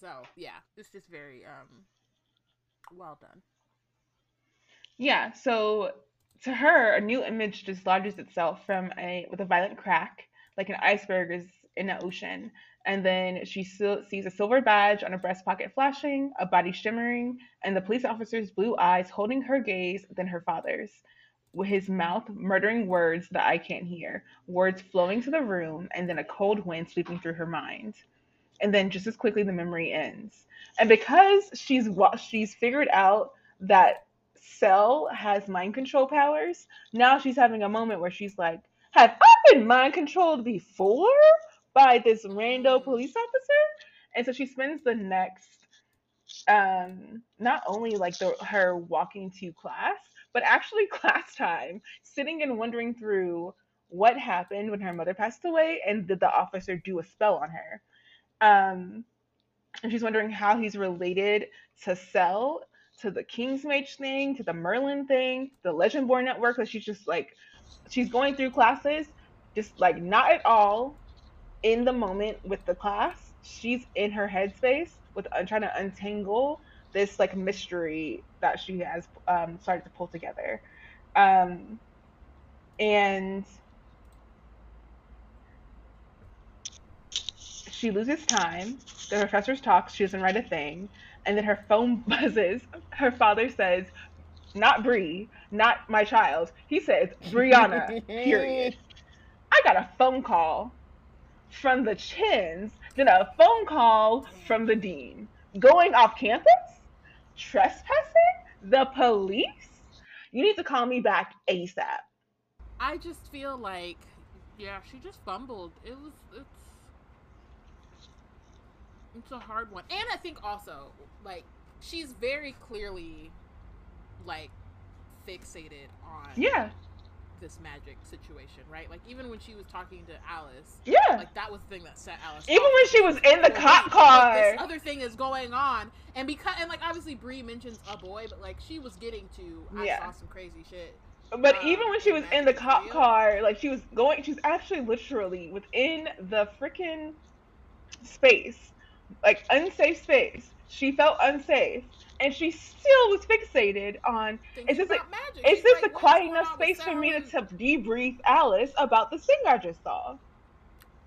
So yeah, it's just very um well done. yeah. So to her, a new image dislodges itself from a with a violent crack, like an iceberg is in the ocean. And then she sees a silver badge on her breast pocket flashing, a body shimmering, and the police officer's blue eyes holding her gaze than her father's. With his mouth murdering words that I can't hear, words flowing to the room, and then a cold wind sweeping through her mind. And then just as quickly the memory ends. And because she's she's figured out that Sel has mind control powers, now she's having a moment where she's like, have I been mind controlled before by this rando police officer? And so she spends the next um not only like the her walking to class, but actually class time, sitting and wondering through what happened when her mother passed away and did the officer do a spell on her. Um and she's wondering how he's related to Sel, to the Kingsmage thing, to the Merlin thing, the Legendborn network. That she's just like, she's going through classes, just like not at all in the moment with the class. She's in her headspace with uh, trying to untangle this like mystery that she has um, started to pull together. Um, and she loses time. The professors talk. She doesn't write a thing. And then her phone buzzes. Her father says, "Not Bree, not my child." He says, "Brianna." period. I got a phone call from the Chens, then a phone call from the dean. Going off campus? Trespassing? The police? You need to call me back ASAP. I just feel like, yeah, she just fumbled. It was, it's, it's a hard one. And I think also, like, she's very clearly, like, fixated on Yeah. This magic situation, right? Like even when she was talking to Alice, Yeah. like that was the thing that set Alice. Even off. when she was in the cop car. like, this other thing is going on, and because and like obviously Bree mentions a boy, but like she was getting to I Yeah. saw some crazy shit. But uh, even when she was in the cop real. car, like she was going, she's actually literally within the freaking space, like unsafe space. She felt unsafe, and she still was fixated on. Thinking this a- magic. Is this like, a quiet enough space for me to, to debrief Alice about the thing I just saw?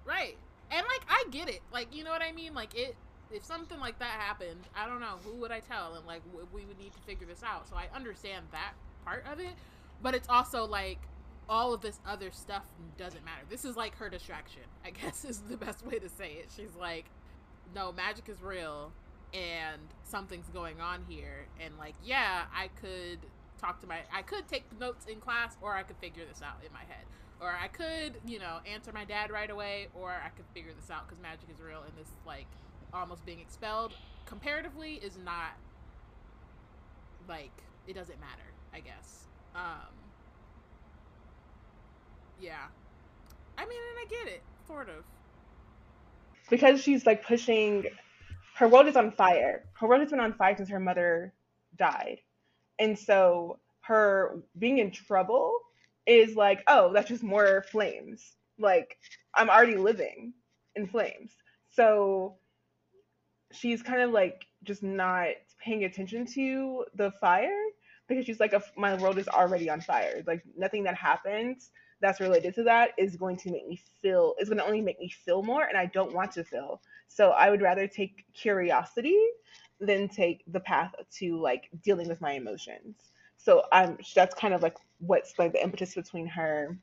Right. And like I get it. Like you know what I mean? Like it if something like that happened, I don't know, who would I tell? And like w- we would need to figure this out. So I understand that part of it, but it's also like all of this other stuff doesn't matter. This is like her distraction, I guess is the best way to say it. She's like, no, magic is real and something's going on here and like, yeah, I could talk to my I could take notes in class or I could figure this out in my head or I could, you know, answer my dad right away, or I could figure this out because magic is real, and this like almost being expelled comparatively is not like it doesn't matter. I guess. Um. Yeah. I mean, and I get it, sort of. because she's like pushing her world is on fire. Her world has been on fire since her mother died. And so her being in trouble is like oh that's just more flames. Like i'm already living in flames. So she's kind of like just not paying attention to the fire because she's like oh, my world is already on fire. Like nothing that happens that's related to that is going to make me feel is going to only make me feel more and i don't want to feel. So i would rather take curiosity than take the path to like dealing with my emotions. So um that's kind of like what's like the impetus between her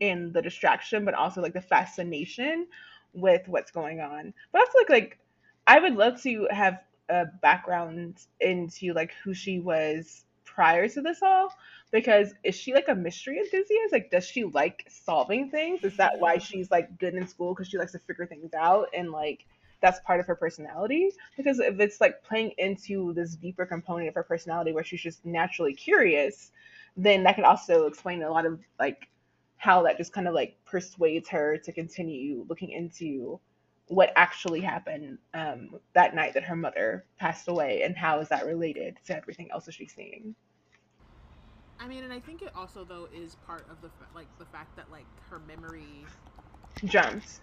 and the distraction but also like the fascination with what's going on. But also like like i would love to have a background into like who she was prior to this all? Because is she like a mystery enthusiast? Like does she like solving things? Is that why she's like good in school? Because she likes to figure things out and like that's part of her personality? Because if it's like playing into this deeper component of her personality where she's just naturally curious then that could also explain a lot of like how that just kind of like persuades her to continue looking into what actually happened um, that night that her mother passed away and how is that related to everything else that she's seeing I mean, and I think it also though is part of the like the fact that like her memory jumps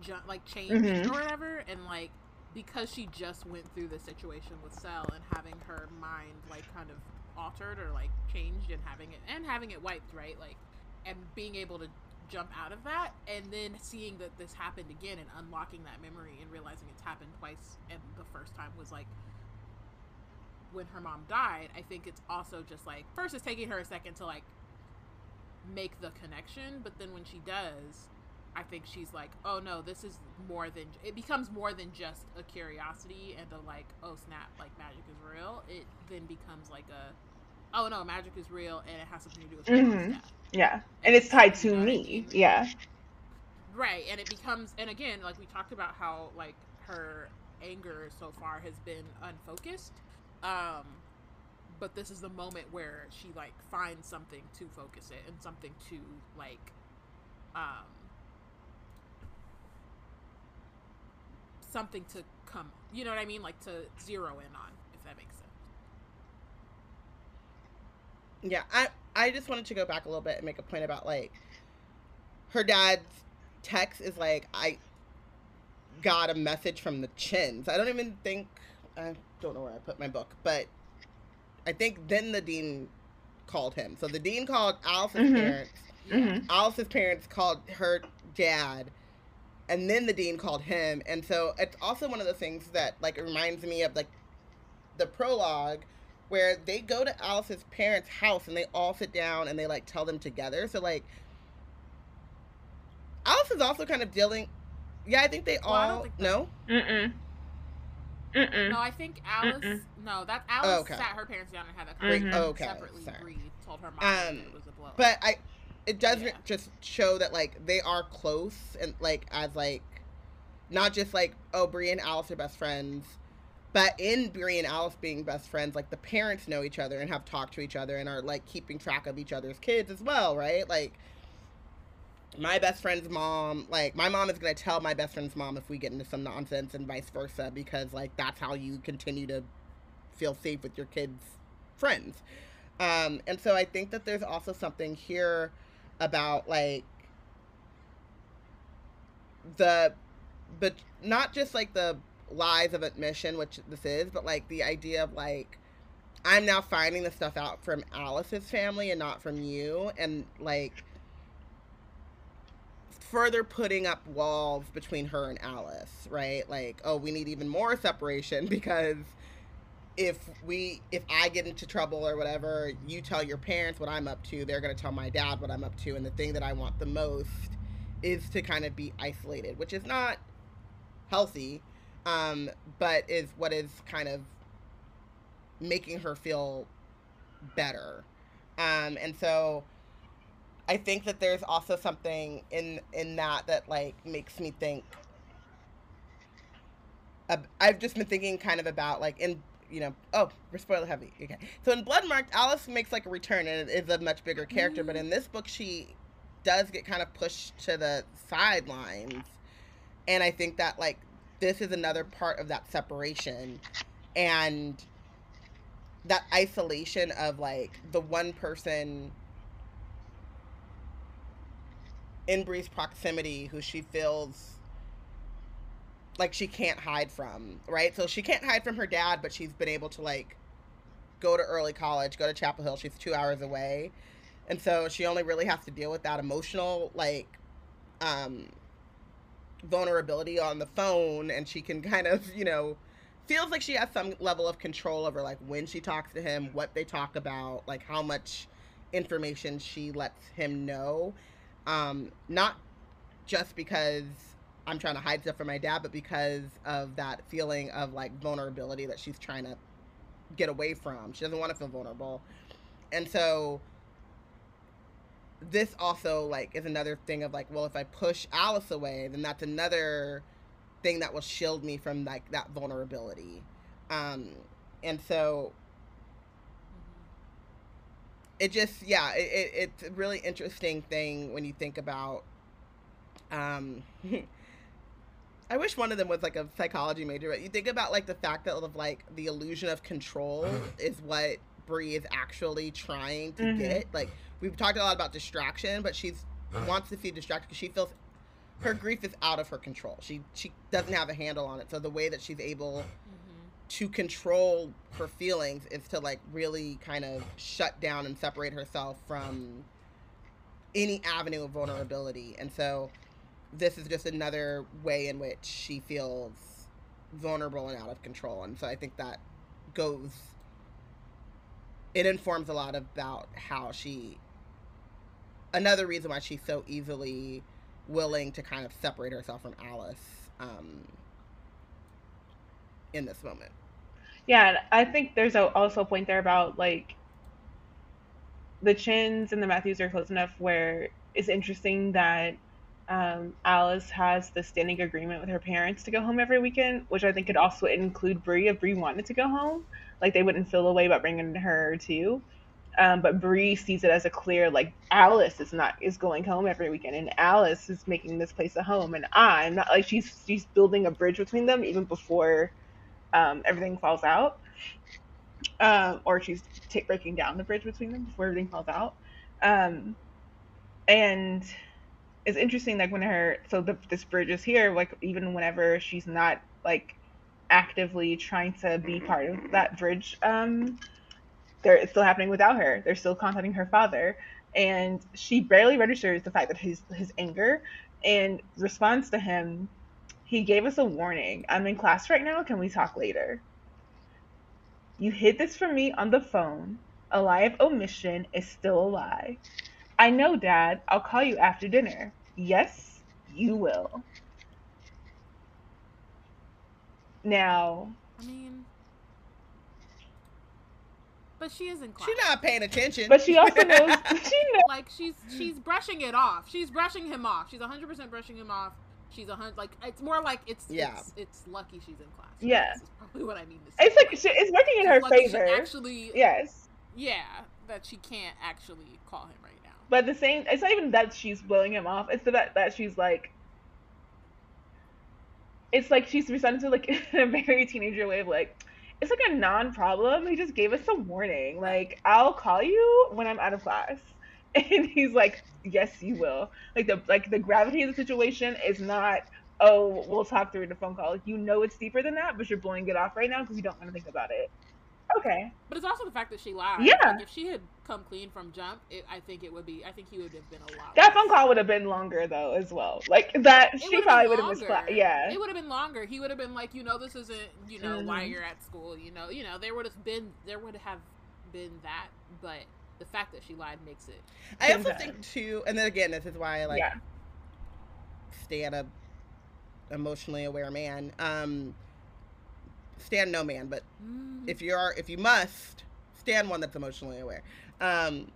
ju- like changed Mhm. or whatever, and like because she just went through the situation with Sel and having her mind like kind of altered or like changed and having it and having it wiped, right? Like and being able to jump out of that and then seeing that this happened again and unlocking that memory and realizing it's happened twice and the first time was like when her mom died, I think it's also just like first it's taking her a second to like make the connection, but then when she does, I think she's like, oh no, this is more than it becomes more than just a curiosity and a like, oh snap, like magic is real. It then becomes like a oh no, magic is real and it has something to do with Mhm. Yeah, and it's tied to You know what I me. mean? Yeah. Right, and it becomes, and again, like we talked about how like her anger so far has been unfocused. Um, but this is the moment where she like finds something to focus it and something to like, um, something to come. You know what I mean? Like to zero in on, if that makes sense. Yeah, I I just wanted to go back a little bit and make a point about like her dad's text is like I got a message from the Chens. I don't even think I don't know where I put my book, but I think then the dean called him. So the dean called Alice's Mhm. parents. Yeah. Mhm. Alice's parents called her dad, and then the dean called him. And so it's also one of the things that like reminds me of like the prologue where they go to Alice's parents' house and they all sit down and they like tell them together. So like Alice is also kind of dealing. Yeah, I think they Well, I don't all think no. Mm-mm. Mm-mm. No, I think Alice. Mm-mm. No, that Alice Oh, okay. sat her parents down and had that Wait, Mhm. okay, separately. sorry. Bree told her mom that Um, it was a blow. But I, it does Yeah. just show that like they are close and like as like, not just like oh Bree and Alice are best friends, but in Bree and Alice being best friends, like the parents know each other and have talked to each other and are like keeping track of each other's kids as well, right? Like my best friend's mom, like my mom is gonna tell my best friend's mom if we get into some nonsense and vice versa because like that's how you continue to feel safe with your kids' friends. Um, and so I think that there's also something here about like the, but not just like the lies of admission, which this is, but like the idea of like, I'm now finding the stuff out from Alice's family and not from you. And like, further putting up walls between her and Alice, right? Like, oh, we need even more separation because if we if I get into trouble or whatever, you tell your parents what I'm up to, they're going to tell my dad what I'm up to and the thing that I want the most is to kind of be isolated, which is not healthy, um, but is what is kind of making her feel better. Um, and so I think that there's also something in in that that like makes me think. Uh, I've just been thinking kind of about like in you know oh we're spoiler heavy okay so in Bloodmarked Alice makes like a return and is a much bigger character but in this book she does get kind of pushed to the sidelines and I think that like this is another part of that separation and that isolation of like the one person in Bree's proximity who she feels like she can't hide from, right? So she can't hide from her dad, but she's been able to like go to early college, go to Chapel Hill. She's two hours away. And so she only really has to deal with that emotional like um vulnerability on the phone and she can kind of, you know, feels like she has some level of control over like when she talks to him, what they talk about, like how much information she lets him know. Um, not just because I'm trying to hide stuff from my dad, but because of that feeling of like vulnerability that she's trying to get away from. She doesn't want to feel vulnerable. And so this also like is another thing of like, well, if I push Alice away, then that's another thing that will shield me from like that vulnerability. Um and so it just yeah it, it, it's a really interesting thing when you think about um i wish one of them was like a psychology major but you think about like the fact that of like the illusion of control is what Bree is actually trying to Mhm. get like we've talked a lot about distraction but she's wants to feel distracted because she feels her grief is out of her control she she doesn't have a handle on it so the way that she's able. To control her feelings is to like really kind of shut down and separate herself from any avenue of vulnerability. And so this is just another way in which she feels vulnerable and out of control. And so i think that goes it informs a lot about how she another reason why she's so easily willing to kind of separate herself from alice um, in this moment Yeah, I think there's a, also a point there about like the Chens and the Matthews are close enough where it's interesting that um, Alice has the standing agreement with her parents to go home every weekend, which I think could also include Bree if Bree wanted to go home. Like they wouldn't feel a way about bringing her too. Um, but Bree sees it as a clear like Alice is not is going home every weekend, and Alice is making this place a home, and I'm not like she's she's building a bridge between them even before um, everything falls out, um, or she's t- breaking down the bridge between them before everything falls out. Um, and it's interesting like when her so the, this bridge is here like even whenever she's not like actively trying to be part of that bridge um they're it's still happening without her they're still contacting her father and she barely registers the fact that his his anger and responds to him he gave us a warning i'm in class right now can we talk later you hid this from me on the phone a lie of omission is still a lie I know, Dad. I'll call you after dinner. Yes, you will. Now, I mean, but she is in class. She's not paying attention. but she also knows she knows like she's she's brushing it off. She's brushing him off. She's 100% brushing him off. She's a hundred like it's more like it's Yeah. it's, it's lucky she's in class. Yeah. This is probably what I mean to say. it's like she, it's working in her favor. actually yes. yeah, that she can't actually call him right now. But the same, it's not even that she's blowing him off. It's the that that she's like, it's like she's responding to like in a very teenager way of like, it's like a non-problem. He just gave us a warning. Like, I'll call you when I'm out of class, and he's like, yes, you will. Like the like the gravity of the situation is not. Oh, we'll talk through the phone call. Like, you know it's deeper than that, but you're blowing it off right now because you don't want to think about it. Okay. But it's also the fact that she lied. Yeah. Like, if she had come clean from jump, it, I think it would be. I think he would have been a lot. That worse. phone call would have been longer though, as well. Like that, It she probably would have missed. Yeah. It would have been longer. He would have been like, you know, this isn't, you know, why Mhm. you're at school. You know, you know, there would have been, there would have been that, but the fact that she lied makes it. I also think too, and then again, this is why I like yeah. stand a emotionally aware man. Um, stand no man, but Mm. if you are, if you must, stand one that's emotionally aware. Um,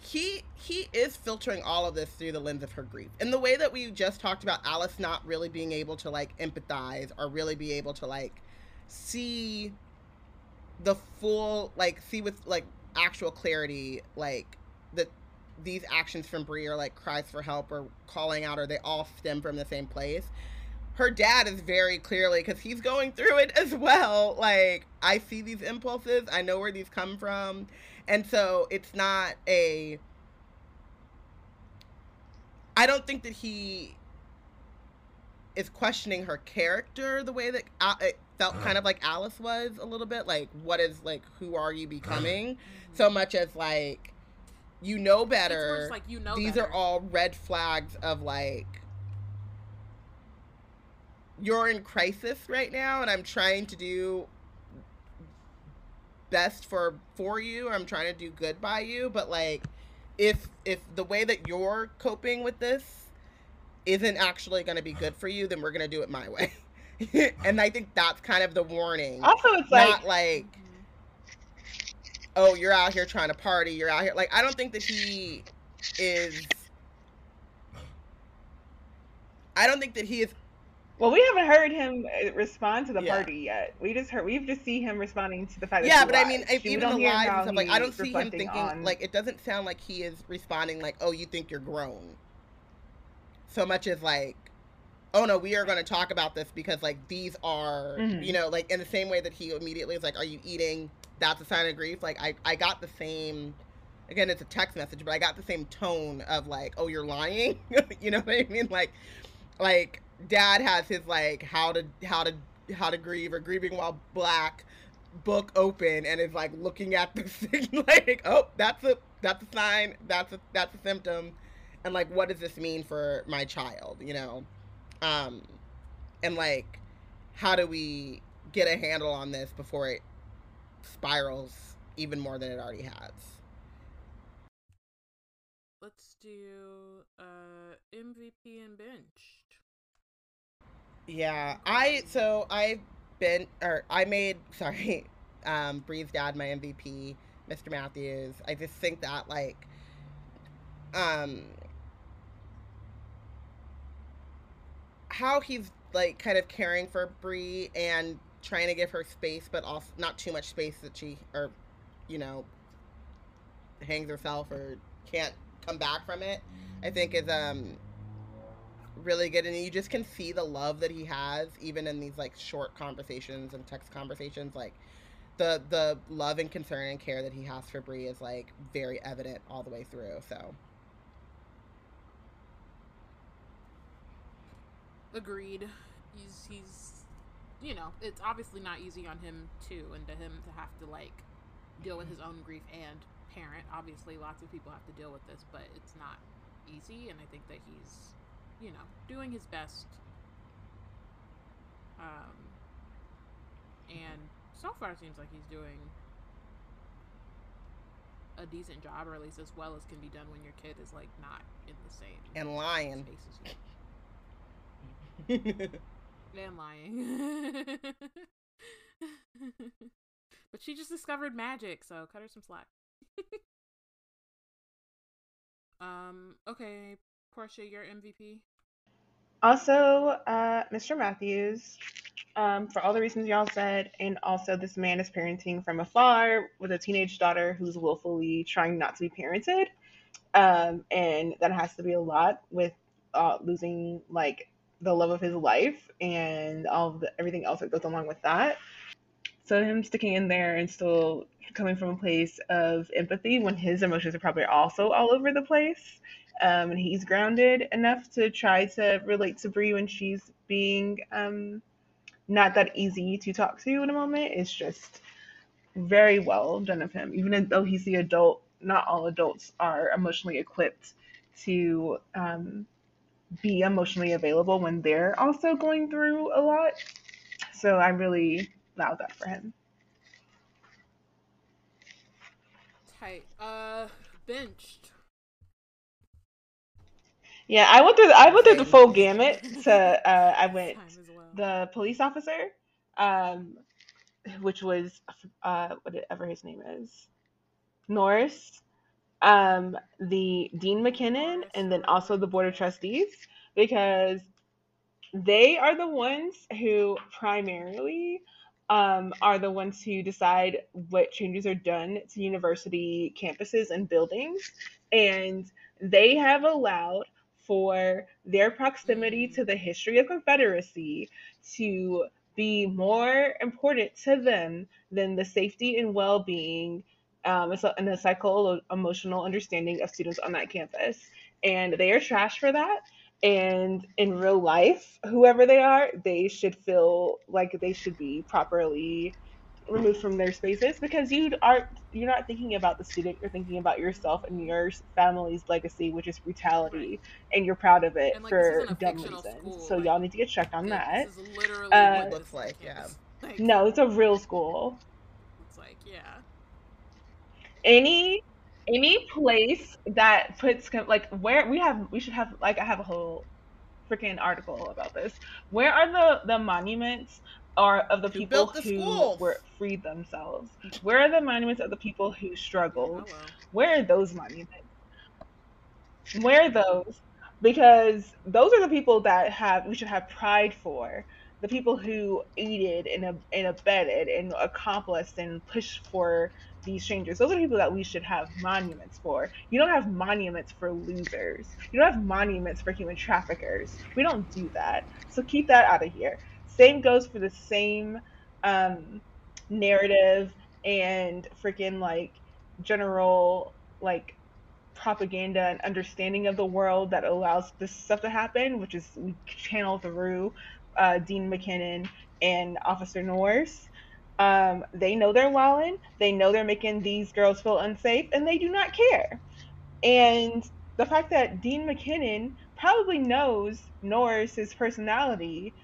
he he is filtering all of this through the lens of her grief, and the way that we just talked about Alice not really being able to like empathize or really be able to like see the full like see with like actual clarity like that these actions from Bree are like cries for help or calling out or they all stem from the same place. Her dad is very clearly because he's going through it as well. Like I see these impulses, I know where these come from, and so it's not a. I don't think that he is questioning her character the way that uh, it felt kind uh-huh. of like Alice was a little bit like what is like who are you becoming uh-huh. So much as like you know It's more better like you know. these better. are all red flags of like you're in crisis right now and i'm trying to do best for for you i'm trying to do good by you but like if if the way that you're coping with this isn't actually going to be good for you then we're going to do it my way and i think that's kind of the warning Also, it's not like Mhm. Oh, you're out here trying to party, you're out here. Like, I don't think that he is. I don't think that he is. well, we haven't heard him uh, respond to the Yeah. party yet. We just heard we've just seen him responding to the fact that Yeah, but I mean, if, even the how and stuff, like, I don't see him thinking, on- like, it doesn't sound like he is responding, like, oh, you think you're grown. So much as, like, oh no, we are going to talk about this because, like, these are, Mhm. you know, like, in the same way that he immediately is like, are you eating? That's a sign of grief. Like, I, I got the same. Again, it's a text message, but I got the same tone of like, "Oh, you're lying." you know what I mean? Like, like dad has his like how to how to how to grieve or grieving while black book open and is like looking at the thing like oh that's a that's a sign that's a that's a symptom and like what does this mean for my child you know um and like how do we get a handle on this before it spirals even more than it already has Let's do uh MVP and benched. Yeah, I so I've been or I made sorry, um Bree's dad my MVP. Mr. Matthews. I just think that like um how he's like kind of caring for Bree and trying to give her space, but also not too much space that she or you know hangs herself or can't come back from it. I think is um really good and you just can see the love that he has even in these like short conversations and text conversations like the the love and concern and care that he has for Bree is like very evident all the way through so agreed. He's he's you know it's obviously not easy on him too and to him to have to like deal with his own grief and parent. Obviously lots of people have to deal with this but it's not easy and i think that he's you know, doing his best. Um, and so far it seems like he's doing a decent job, or at least as well as can be done when your kid is like not in the same and lying and lying. but she just discovered magic, so cut her some slack. um. Okay, Porshèa, your MVP. Also, uh, Mr. Matthews, um, for all the reasons y'all said, and also this man is parenting from afar with a teenage daughter who's willfully trying not to be parented. Um, and that has to be a lot with uh, losing like the love of his life and all the, everything else that goes along with that. So him sticking in there and still coming from a place of empathy when his emotions are probably also all over the place um, and he's grounded enough to try to relate to Bree when she's being um, not that easy to talk to in a moment. It's just very well done of him. Even though he's the adult, not all adults are emotionally equipped to um, be emotionally available when they're also going through a lot. So I really allowed that for him. Tight. Uh, benched. Yeah, I went through. The, I went through the full gamut. To uh, I went well. the police officer, um, which was uh, whatever his name is, Norris, um, the Dean McKinnon, and then also the board of trustees, because they are the ones who primarily um, are the ones who decide what changes are done to university campuses and buildings, and they have allowed for their proximity to the history of Confederacy to be more important to them than the safety and well being um, and the psycho emotional understanding of students on that campus. And they are trash for that. And in real life, whoever they are, they should feel like they should be properly removed from their spaces because you are you're not thinking about the student you're thinking about yourself and your family's legacy which is brutality. And you're proud of it like, for dumb reasons. school, so like, y'all need to get checked on that this is literally uh, what it looks like yeah. like, no it's a real school. It's like yeah any any place that puts like where we have we should have like i have a whole freaking article about this where are the the monuments are of the who people the who schools. were freed themselves? Where are the monuments of the people who struggled? Oh, Where are those monuments? Where are those? Because those are the people that have we should have pride for. The people who aided and, and abetted and accomplished and pushed for these changes. Those are people that we should have monuments for. You don't have monuments for losers. You don't have monuments for human traffickers. We don't do that. So keep that out of here. Same goes for the same um, narrative and freaking like general like propaganda and understanding of the world that allows this stuff to happen, which is we channel through uh, Dean McKinnon and Officer Norris. Um, they know they're wilding. They know they're making these girls feel unsafe, and they do not care. And the fact that Dean McKinnon probably knows Norris's personality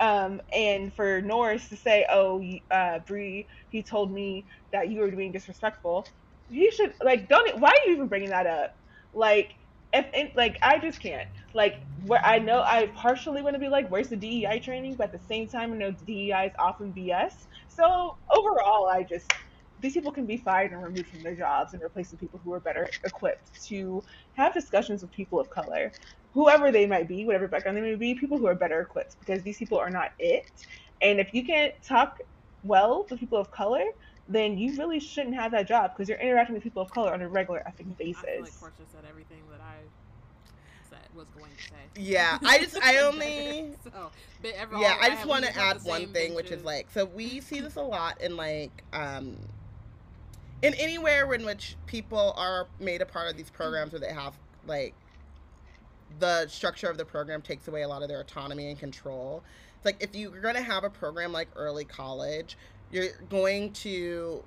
um, and for Norris to say, "Oh, uh, Bree, he told me that you were being disrespectful," you should like don't. Why are you even bringing that up? Like, if like I just can't. Like, where I know I partially want to be like, "Where's the DEI training?" But at the same time, I know DEI is often BS. So overall, I just these people can be fired and removed from their jobs and replaced with people who are better equipped to have discussions with people of color, whoever they might be, whatever background they may be, people who are better equipped because these people are not it. And if you can't talk well with people of color, then you really shouldn't have that job because you're interacting with people of color on a regular effing basis. I feel like Porshèa said everything that I was going to say. Yeah, I just I only so, yeah I just want to add one thing, benches. which is like so we see this a lot in like um in anywhere in which people are made a part of these programs where they have like the structure of the program takes away a lot of their autonomy and control. It's like if you're going to have a program like early college, you're going to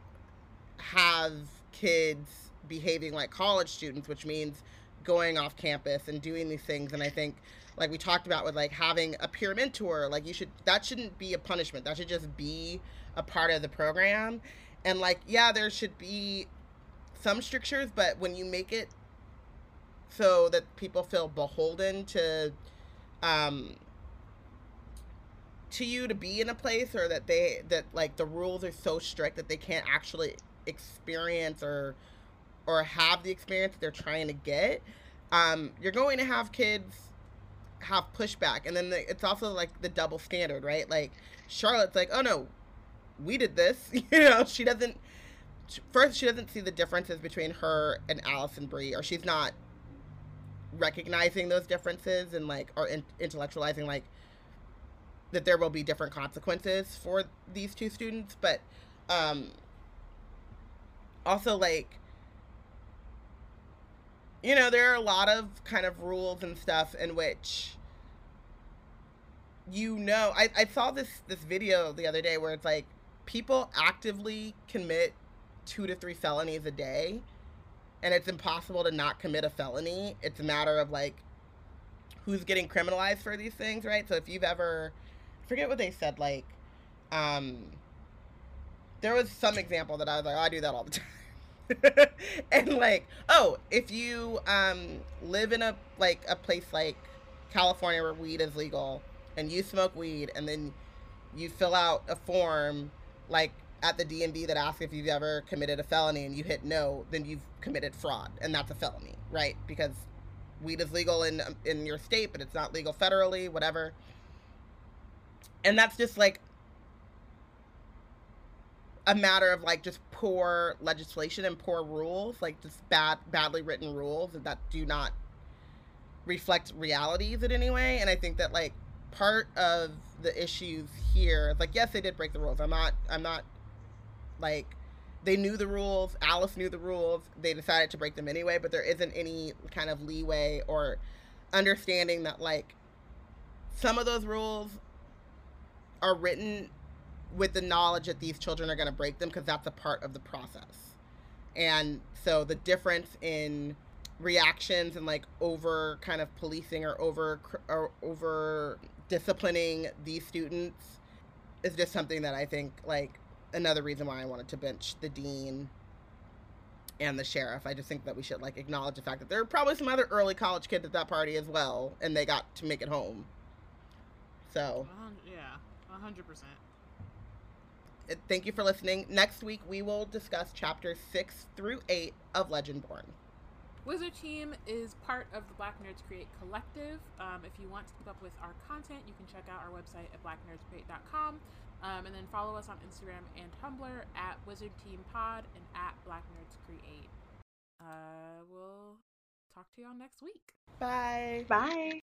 have kids behaving like college students, which means going off campus and doing these things. And I think, like we talked about with like having a peer mentor, like you should, that shouldn't be a punishment. That should just be a part of the program. And like, yeah, there should be some strictures, but when you make it so that people feel beholden to, um, to you to be in a place or that they that like the rules are so strict that they can't actually experience or or have the experience they're trying to get um, you're going to have kids have pushback. And then the, it's also like the double standard right? Like charlotte's like oh no we did this. You know she doesn't first she doesn't see the differences between her and Allison Bree or she's not recognizing those differences and like or in, intellectualizing like that there will be different consequences for these two students, but um, also like you know there are a lot of kind of rules and stuff in which you know I, I saw this this video the other day where it's like people actively commit two to three felonies a day and it's impossible to not commit a felony it's a matter of like who's getting criminalized for these things right so if you've ever forget what they said. Like, um, there was some example that I was like, oh, I do that all the time. and like, oh, if you um live in a like a place like California where weed is legal and you smoke weed and then you fill out a form like at the DMV that asks if you've ever committed a felony and you hit no, then you've committed fraud and that's a felony, right? Because weed is legal in in your state, but it's not legal federally, whatever and that's just like a matter of like just poor legislation and poor rules, like just bad, badly written rules that do not reflect realities in any way. And I think that like part of the issues here, like yes, they did break the rules. I'm not, I'm not like they knew the rules. Alice knew the rules. They decided to break them anyway. But there isn't any kind of leeway or understanding that like some of those rules are written with the knowledge that these children are going to break them because that's a part of the process. And so the difference in reactions and like over kind of policing or over or over disciplining these students is just something that I think like another reason why I wanted to bench the dean and the sheriff. I just think that we should like acknowledge the fact that there are probably some other early college kids at that party as well, and they got to make it home. So. Yeah. 100%. Uh, thank you for listening. Next week, we will discuss chapters 6 through 8 of Legendborn. Wizard Team is part of the Black Nerds Create Collective. Um, if you want to keep up with our content, you can check out our website at blacknerdscreate.com. Um, and then follow us on Instagram and Tumblr at Wizard Team Pod and at Black Nerds Create. Uh, we'll talk to y'all next week. Bye. Bye.